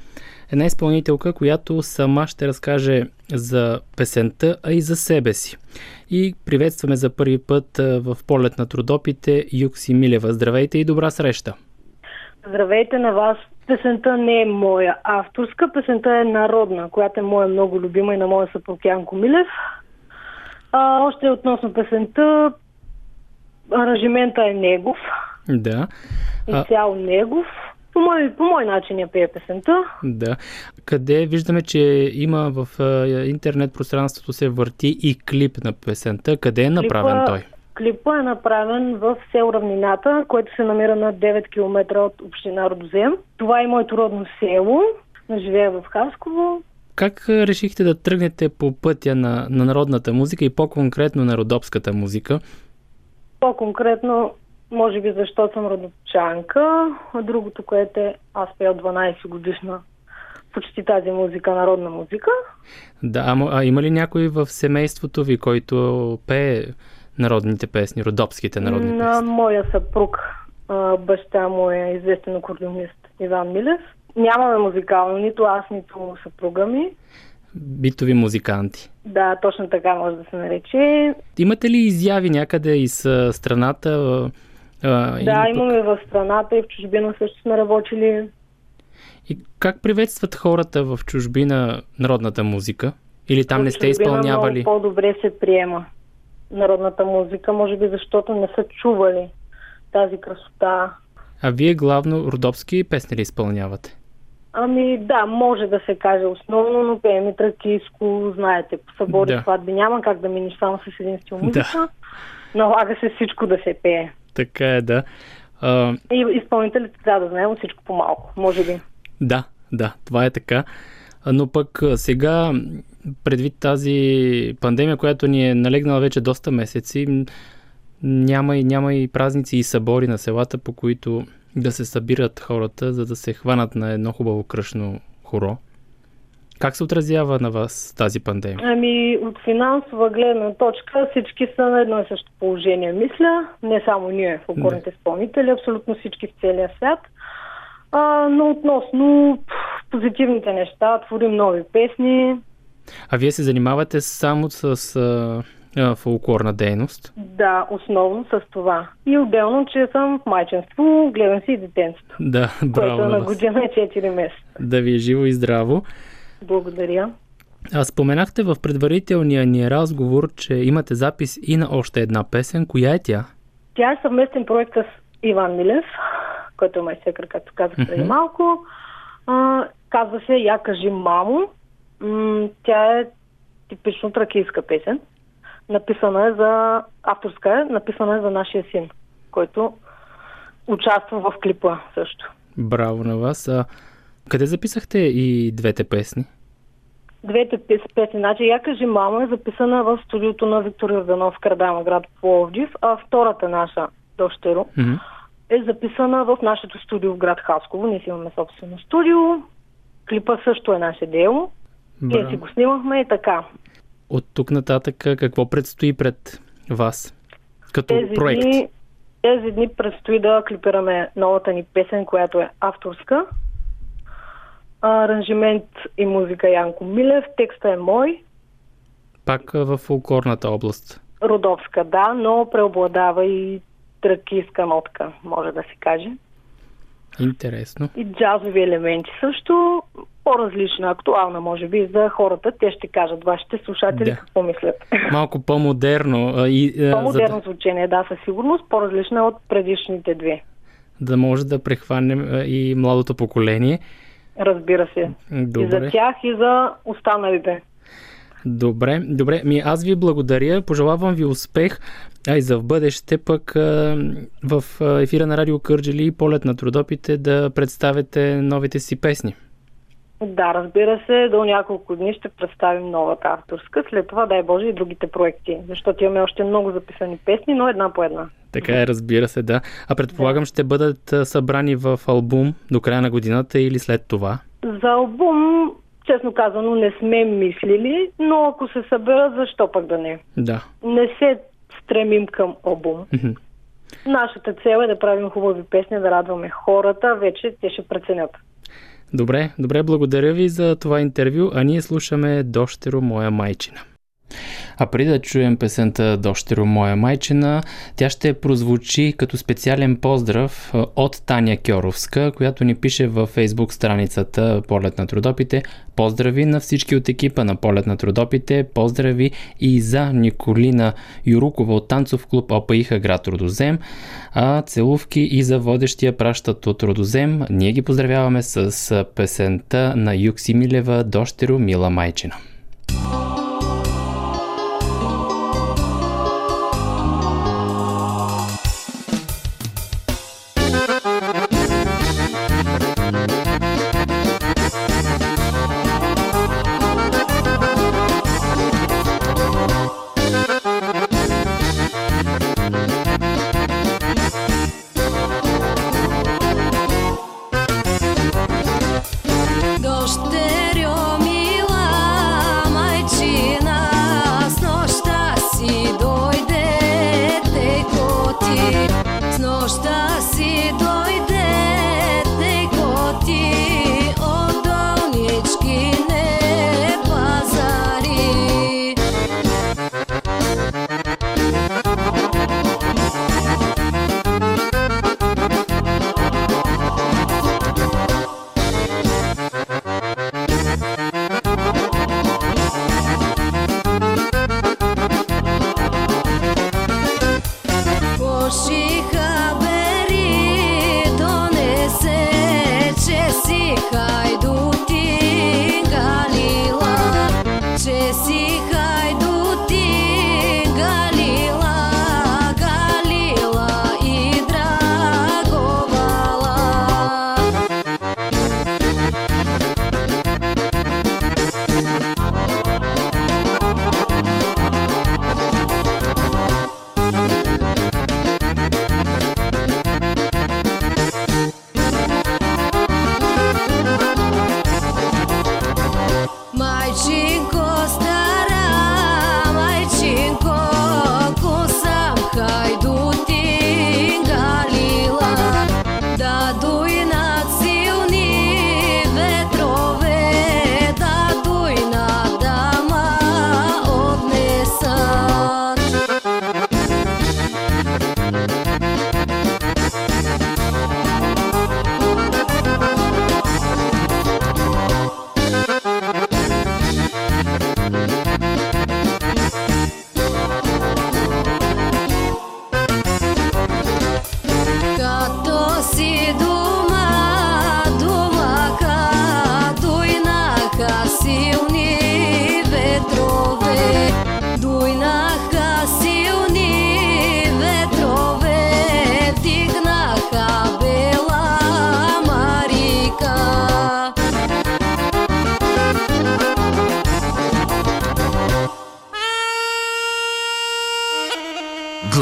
Една изпълнителка, която сама ще разкаже за песента, а и за себе си. И приветстваме за първи път в полет на трудопите Юкси Милева. Здравейте и добра среща! Здравейте на вас. Песента не е моя авторска, песента е народна, която е моя много любима и на моя съпруг Янко Милев. А, още относно песента, аранжимента е негов, Да. Изцяло негов. По мой, по мой начин я пее песента. да. Къде виждаме, че има в интернет пространството се върти и клип на песента. Къде е направен Клипа- той? Клипа е направен в село Равнината, което се намира на 9 км от община Родозем. Това е моето родно село. Живея в Хасково. Как решихте да тръгнете по пътя на, на народната музика и по-конкретно на родопската музика? По-конкретно, може би защото съм родопчанка, а другото, което е, аз пея от 12 годишна почти тази музика, народна музика. Да, а има ли някой в семейството ви, който пее народните песни, родопските народни на песни? моя съпруг, баща му е известен акордеонист Иван Милев. Нямаме музикално, нито аз, нито съпруга ми. Битови музиканти. Да, точно така може да се нарече. Имате ли изяви някъде из страната? а, Да, имаме в страната и в чужбина също сме работили. И как приветстват хората в чужбина народната музика? Или там В не сте изпълнявали? Много по-добре се приема народната музика, може би защото не са чували тази красота. А вие главно родопски песни ли изпълнявате? Ами да, може да се каже основно, но пеем и тракийско, знаете, по събори, Да. сватби няма как да минеш само с един стил музика. Налага се всичко да се пее. Така е, да. А, И изпълнителите трябва да знаем всичко по-малко, може би. да, да, това е така. Но пък сега, предвид тази пандемия, която ни е налегнала вече доста месеци, няма и, няма и празници и събори на селата, по които да се събират хората, за да се хванат на едно хубаво кръшно хоро. Как се отразява на вас тази пандемия? Ами, от финансова гледна точка всички са на едно и също положение, мисля. Не само ние, фолклорните изпълнители, абсолютно всички в целия свят. А, но относно позитивните неща, творим нови песни. А вие се занимавате само с а, фолклорна дейност? Да, основно с това. И отделно, че съм в майчинство, гледам си и детенството, Да, браво което на година е 4 месеца. Да ви е живо и здраво. Благодаря. А споменахте в предварителния ни разговор, че имате запис и на още една песен. Коя е тя? Тя е съвместен проект с Иван Милев, който е май секър, както казах преди малко. А, казва се Я кажи мамо. М, тя е типично тракийска песен. Написана е за... Авторска е, написана е за нашия син, който участва в клипа също. Браво на вас. А, къде записахте и двете песни? Двете пес- песни, значи Я кажи мамо е записана в студиото на Виктор Йорданов в град Пловдив, а втората наша, Дощеро, Мгм. е записана в нашето студио в град Хасково. Ние си имаме собствено студио. Клипа също е наше дело. Ние Браво. си го снимахме и така. От тук нататък какво предстои пред вас като Тези проект? дни, тези дни предстои да клипираме новата ни песен, която е авторска. Аранжимент и музика Янко Милев. Текста е мой. Пак в фолклорната област. Родовска, да, но преобладава и тракийска нотка, може да се каже. Интересно. И джазови елементи също. По-различна, актуална, може би, за хората. Те ще кажат, вашите слушатели Да. какво мислят. Малко по-модерно. И, а, за По-модерно звучение, да, със сигурност. По-различна от предишните две. да, може да прехванем и младото поколение. Разбира се. И за Добре. тях, и за останалите. Добре, добре. Ми аз ви благодаря, пожелавам ви успех, а и за в бъдеще пък в ефира на Радио Кърджели и полет на трудопите да представите новите си песни. Да, разбира се, до няколко дни ще представим нова авторска. След това, дай Боже, и другите проекти, защото имаме още много записани песни, но една по една. Така е, разбира се, да. А предполагам, ще бъдат събрани в албум до края на годината или след това? За албум, честно казано, не сме мислили, но ако се съберат, защо пък да не? Да. Не се стремим към. Мгм. Нашата цел е да правим хубави песни, да радваме хората, вече те ще преценят. Добре, добре, благодаря ви за това интервю, а ние слушаме Дощеро, моя майчина. А преди да чуем песента Дощеро, моя майчина, тя ще прозвучи като специален поздрав от Таня Кьоровска, която ни пише във фейсбук страницата Полет на трудопите. Поздрави на всички от екипа на Полет на трудопите, поздрави и за Николина Юрукова от танцов клуб ОПИХа град Родозем, а целувки и за водещия пращат от Родозем. Ние ги поздравяваме с песента на Юкси Милева Дощеро, мила майчина.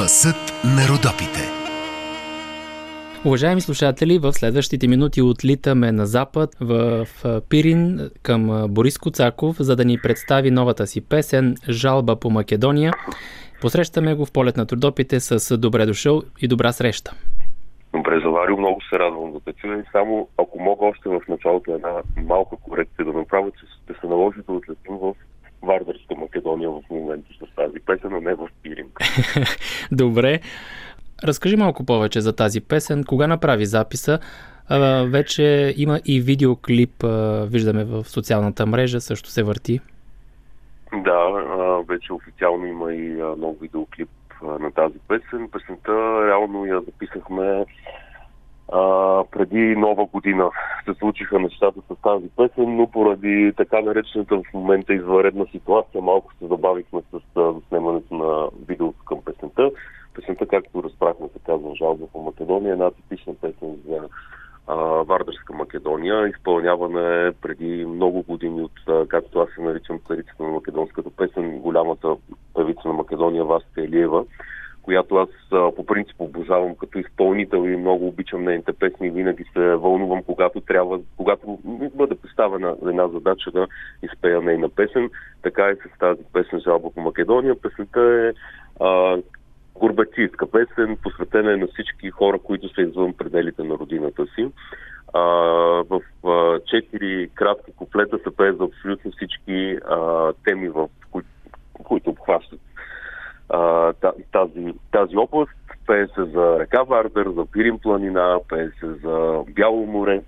Гласът на Родопите. Уважаеми слушатели, в следващите минути отлитаме на запад в Пирин към Борис Коцаков, за да ни представи новата си песен Жалба по Македония. Посрещаме го в полет на трудопите с добре дошъл и добра среща. Добре, Заварио, много се радвам да те чуя. И Само ако мога още в началото една малка корекция да направя, че ще се наложи да отлетим в Вардарска Македония в момента с тази песен, а не в Пирин. Добре. Разкажи малко повече за тази песен. Кога направи записа? А, вече има и видеоклип, а, виждаме в социалната мрежа, също се върти. Да, а, вече официално има и нов видеоклип на тази песен. Песента реално я записахме а, преди нова година. Се случиха нещата с тази песен, но поради така наречената в момента извънредна ситуация малко се забавихме с а, снимането на видеото към песента. Песента, както разбрахме, се казва Жалба по Македония, една типична песен за а, Вардърска Македония. Изпълнявана е преди много години от, както аз се наричам, царицата на македонската песен, голямата певица на Македония Васта Елиева, която аз по принцип обожавам като изпълнител и много обичам нейните песни винаги се вълнувам, когато трябва, когато бъде поставена една задача да изпея нейна песен. Така и с тази песен Жалба по Македония. Песента е а, горбачийска песен, посветена е на всички хора, които са извън пределите на родината си. А, в а, четири кратки куплета се пее за абсолютно всички а, теми, в кои, които обхващат тази, тази област. Пее се за река Вардър, за Пирин планина, пее се за Бяло море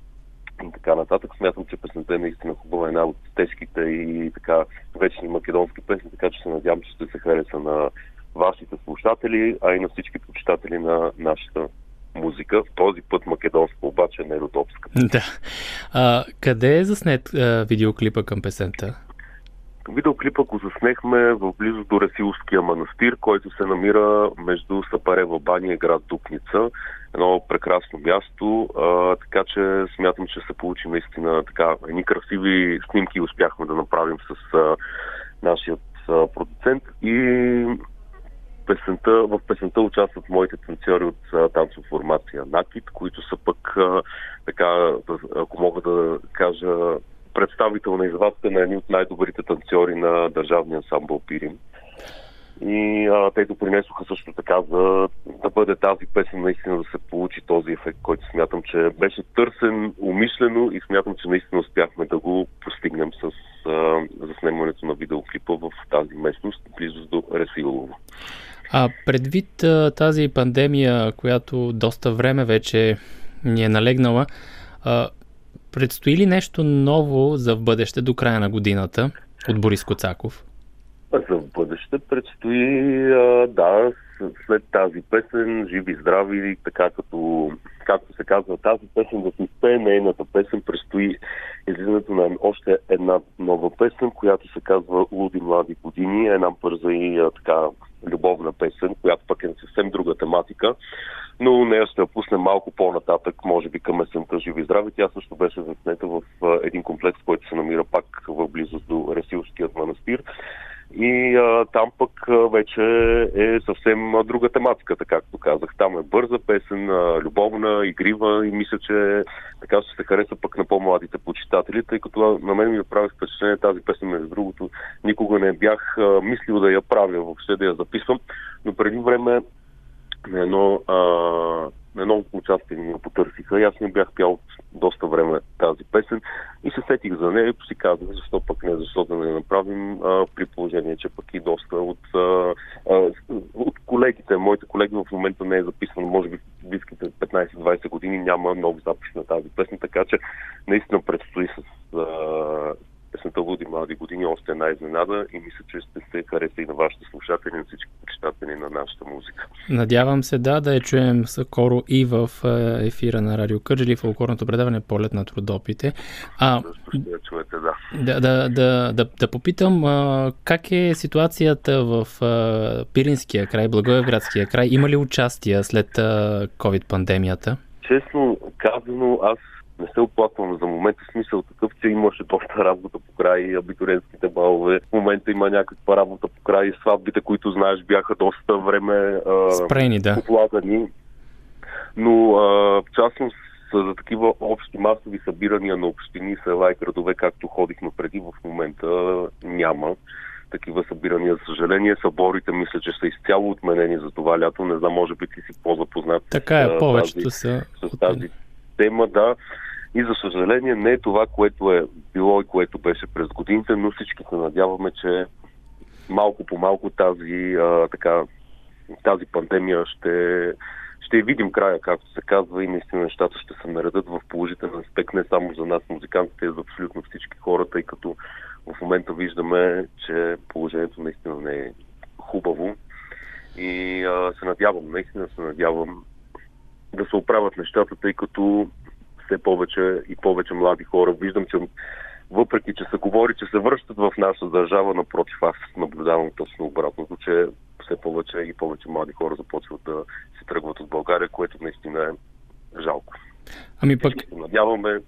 и така нататък. Смятам, че песента е наистина хубава, една от тежките и така вечни македонски песни, така че се надявам, че ще се хареса на вашите слушатели, а и на всички почитатели на нашата музика. В този път македонска, обаче не родопска. Да. А, къде е заснет а, видеоклипа към песента? Видеоклипа го заснехме в близост до Расилския манастир, който се намира между Сапарева баня и град Дупница. Едно прекрасно място, а, така че смятам, че се получи наистина така едни красиви снимки успяхме да направим с а, нашият а, продуцент и песента, в песента участват моите танцори от а, формация Накит, които са пък а, така, ако мога да кажа, представител на извадка на едни от най-добрите танцори на държавния ансамбъл Пирин. И а, те допринесоха също така за да бъде тази песен наистина да се получи този ефект, който смятам, че беше търсен умишлено и смятам, че наистина успяхме да го постигнем с а, заснемането на видеоклипа в тази местност, близост до Ресилово. А предвид а, тази пандемия, която доста време вече ни е налегнала, а, предстои ли нещо ново за в бъдеще до края на годината от Борис Коцаков? За в бъдеще предстои, да, след тази песен, живи, здрави, така като, както се казва, тази песен да се изпее нейната песен, предстои излизането на още една нова песен, която се казва Луди млади години, една бърза и така любовна песен, която пък е на съвсем друга тематика, но нея ще я пуснем малко по-нататък, може би към есента Живи здрави. Тя също беше заснета в един комплекс, който се намира пак в близост до Ресилският манастир. И а, там пък а, вече е съвсем а, друга тематика, така както казах. Там е бърза песен, а, любовна, игрива и мисля, че така ще се хареса пък на по-младите почитатели, тъй като на мен ми направи впечатление тази песен, между другото, никога не бях а, мислил да я правя, въобще да я записвам, но преди време на едно, а, на едно участие ми потърсиха. И аз не бях пял доста време тази песен и се сетих за нея и си казах, защо пък не, защо да не направим а, при положение, че пък и доста от, а, а, от колегите, моите колеги в момента не е записано, може би в близките 15-20 години няма много запис на тази песен, така че наистина предстои с а, песента Луди млади години още една изненада и мисля, че ще се хареса и на вашите слушатели, на всички почитатели на нашата музика. Надявам се да, да я чуем скоро и в е, ефира на Радио Кърджали, фолклорното предаване Полет на трудопите. А, я чуете, да. да, да, да, да, да попитам, а, как е ситуацията в а, Пиринския край, Благоевградския край? Има ли участия след а, COVID-пандемията? Честно казано, аз не се оплаквам за момента, смисъл такъв, че имаше доста работа по край абитуренските балове. В момента има някаква работа по край сватбите, които знаеш бяха доста време а, Спрени, да. отлагани. Но а, в частност за такива общи масови събирания на общини, села и градове, както ходихме преди, в момента няма такива събирания. За съжаление, съборите мисля, че са изцяло отменени за това лято. Не знам, може би ти си по-запознат Така е, повечето са. с тази тема, да. И за съжаление не е това, което е било и което беше през годините, но всички се надяваме, че малко по малко тази, а, така, тази пандемия ще, ще видим края, както се казва, и наистина нещата ще се наредат в положителен аспект не само за нас, музикантите, а за абсолютно всички хора, тъй като в момента виждаме, че положението наистина не е хубаво. И а, се надявам, наистина се надявам да се оправят нещата, тъй като все повече и повече млади хора. Виждам, че въпреки, че се говори, че се връщат в нашата държава, напротив, аз наблюдавам точно обратното, че все повече и повече млади хора започват да се тръгват от България, което наистина е жалко. Ами пък... Надяваме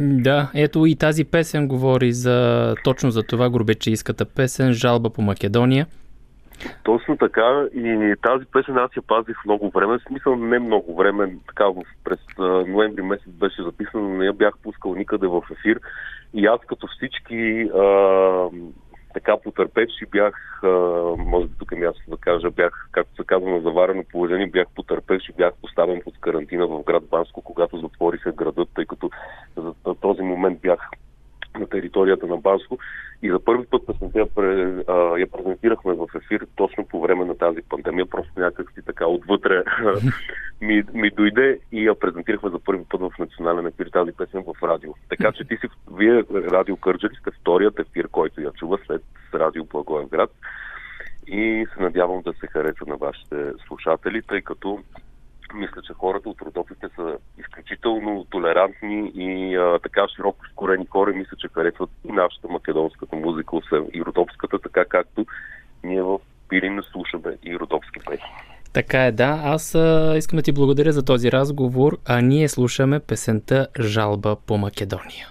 Да, ето и тази песен говори за точно за това горбечийската песен Жалба по Македония. Точно така. И тази песен аз я пазих много време, в смисъл не много време, така през ноември месец беше записано, но не я бях пускал никъде в ефир. И аз като всички а, така потърпевши бях, а, може би тук е място да кажа, бях, както се казва на заварено положение, бях потърпевши, бях поставен под карантина в град Банско, когато затвориха градът, тъй като за този момент бях на територията на Банско. И за първи път песента я, презентирахме в ефир точно по време на тази пандемия. Просто някак си така отвътре ми, ми дойде и я презентирахме за първи път в национален ефир тази песен в радио. Така че ти си, вие, Радио Кърджали, сте вторият ефир, който я чува след Радио Благоевград. И се надявам да се хареса на вашите слушатели, тъй като мисля, че хората от Родопите са изключително толерантни и а, така широко скорени хора. Мисля, че харесват и нашата македонската музика, освен и родопската, така както ние в Пирин слушаме и родопски песни. Така е, да. Аз а, искам да ти благодаря за този разговор, а ние слушаме песента Жалба по Македония.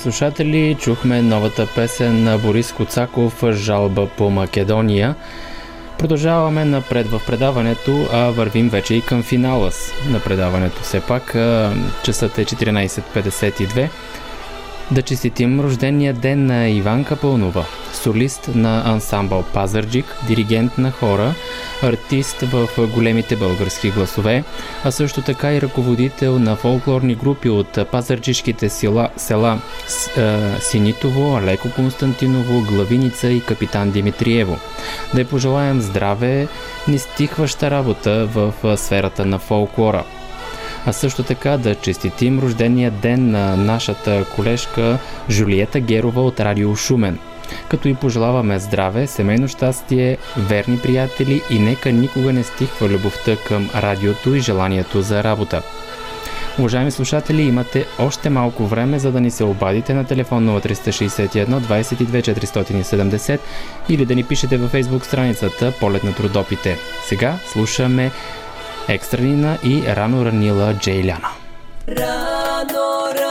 Слушатели, чухме новата песен на Борис Коцаков «Жалба по Македония». Продължаваме напред в предаването, а вървим вече и към финала на предаването. Все пак часът е 14.52. Да честитим рождения ден на Иванка Пълнова, солист на ансамбъл Пазарджик, диригент на хора, артист в големите български гласове, а също така и ръководител на фолклорни групи от пазарджишките села, села Синитово, Алеко Константиново, Главиница и Капитан Димитриево. Да й пожелаем здраве, нестихваща работа в сферата на фолклора а също така да честитим рождения ден на нашата колежка Жулиета Герова от Радио Шумен. Като и пожелаваме здраве, семейно щастие, верни приятели и нека никога не стихва любовта към радиото и желанието за работа. Уважаеми слушатели, имате още малко време, за да ни се обадите на телефон 0361 22 470 или да ни пишете във фейсбук страницата Полет на трудопите. Сега слушаме Екстранина и рано ранила Джейляна. Рано ранила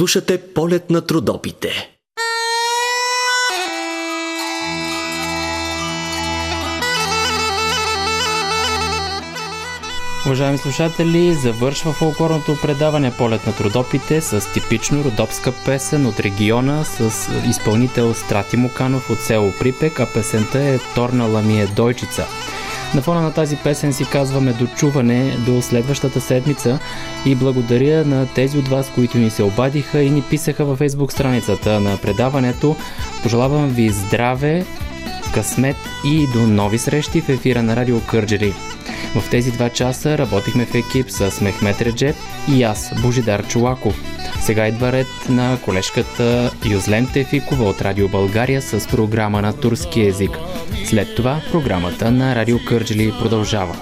Слушате полет на трудопите. Уважаеми слушатели, завършва фолклорното предаване Полет на трудопите с типично родопска песен от региона с изпълнител Страти Муканов от село Припек, а песента е Торнала ми е дойчица. На фона на тази песен си казваме дочуване до следващата седмица и благодаря на тези от вас, които ни се обадиха и ни писаха във фейсбук страницата на предаването. Пожелавам ви здраве, късмет и до нови срещи в ефира на Радио Кърджери. В тези два часа работихме в екип с Мехмет Реджеп и аз, Божидар Чулаков. Сега идва ред на колежката Юзлен Тефикова от Радио България с програма на турски език. След това програмата на Радио Кърджили продължава.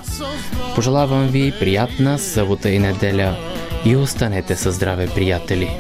Пожелавам ви приятна събота и неделя и останете със здраве, приятели!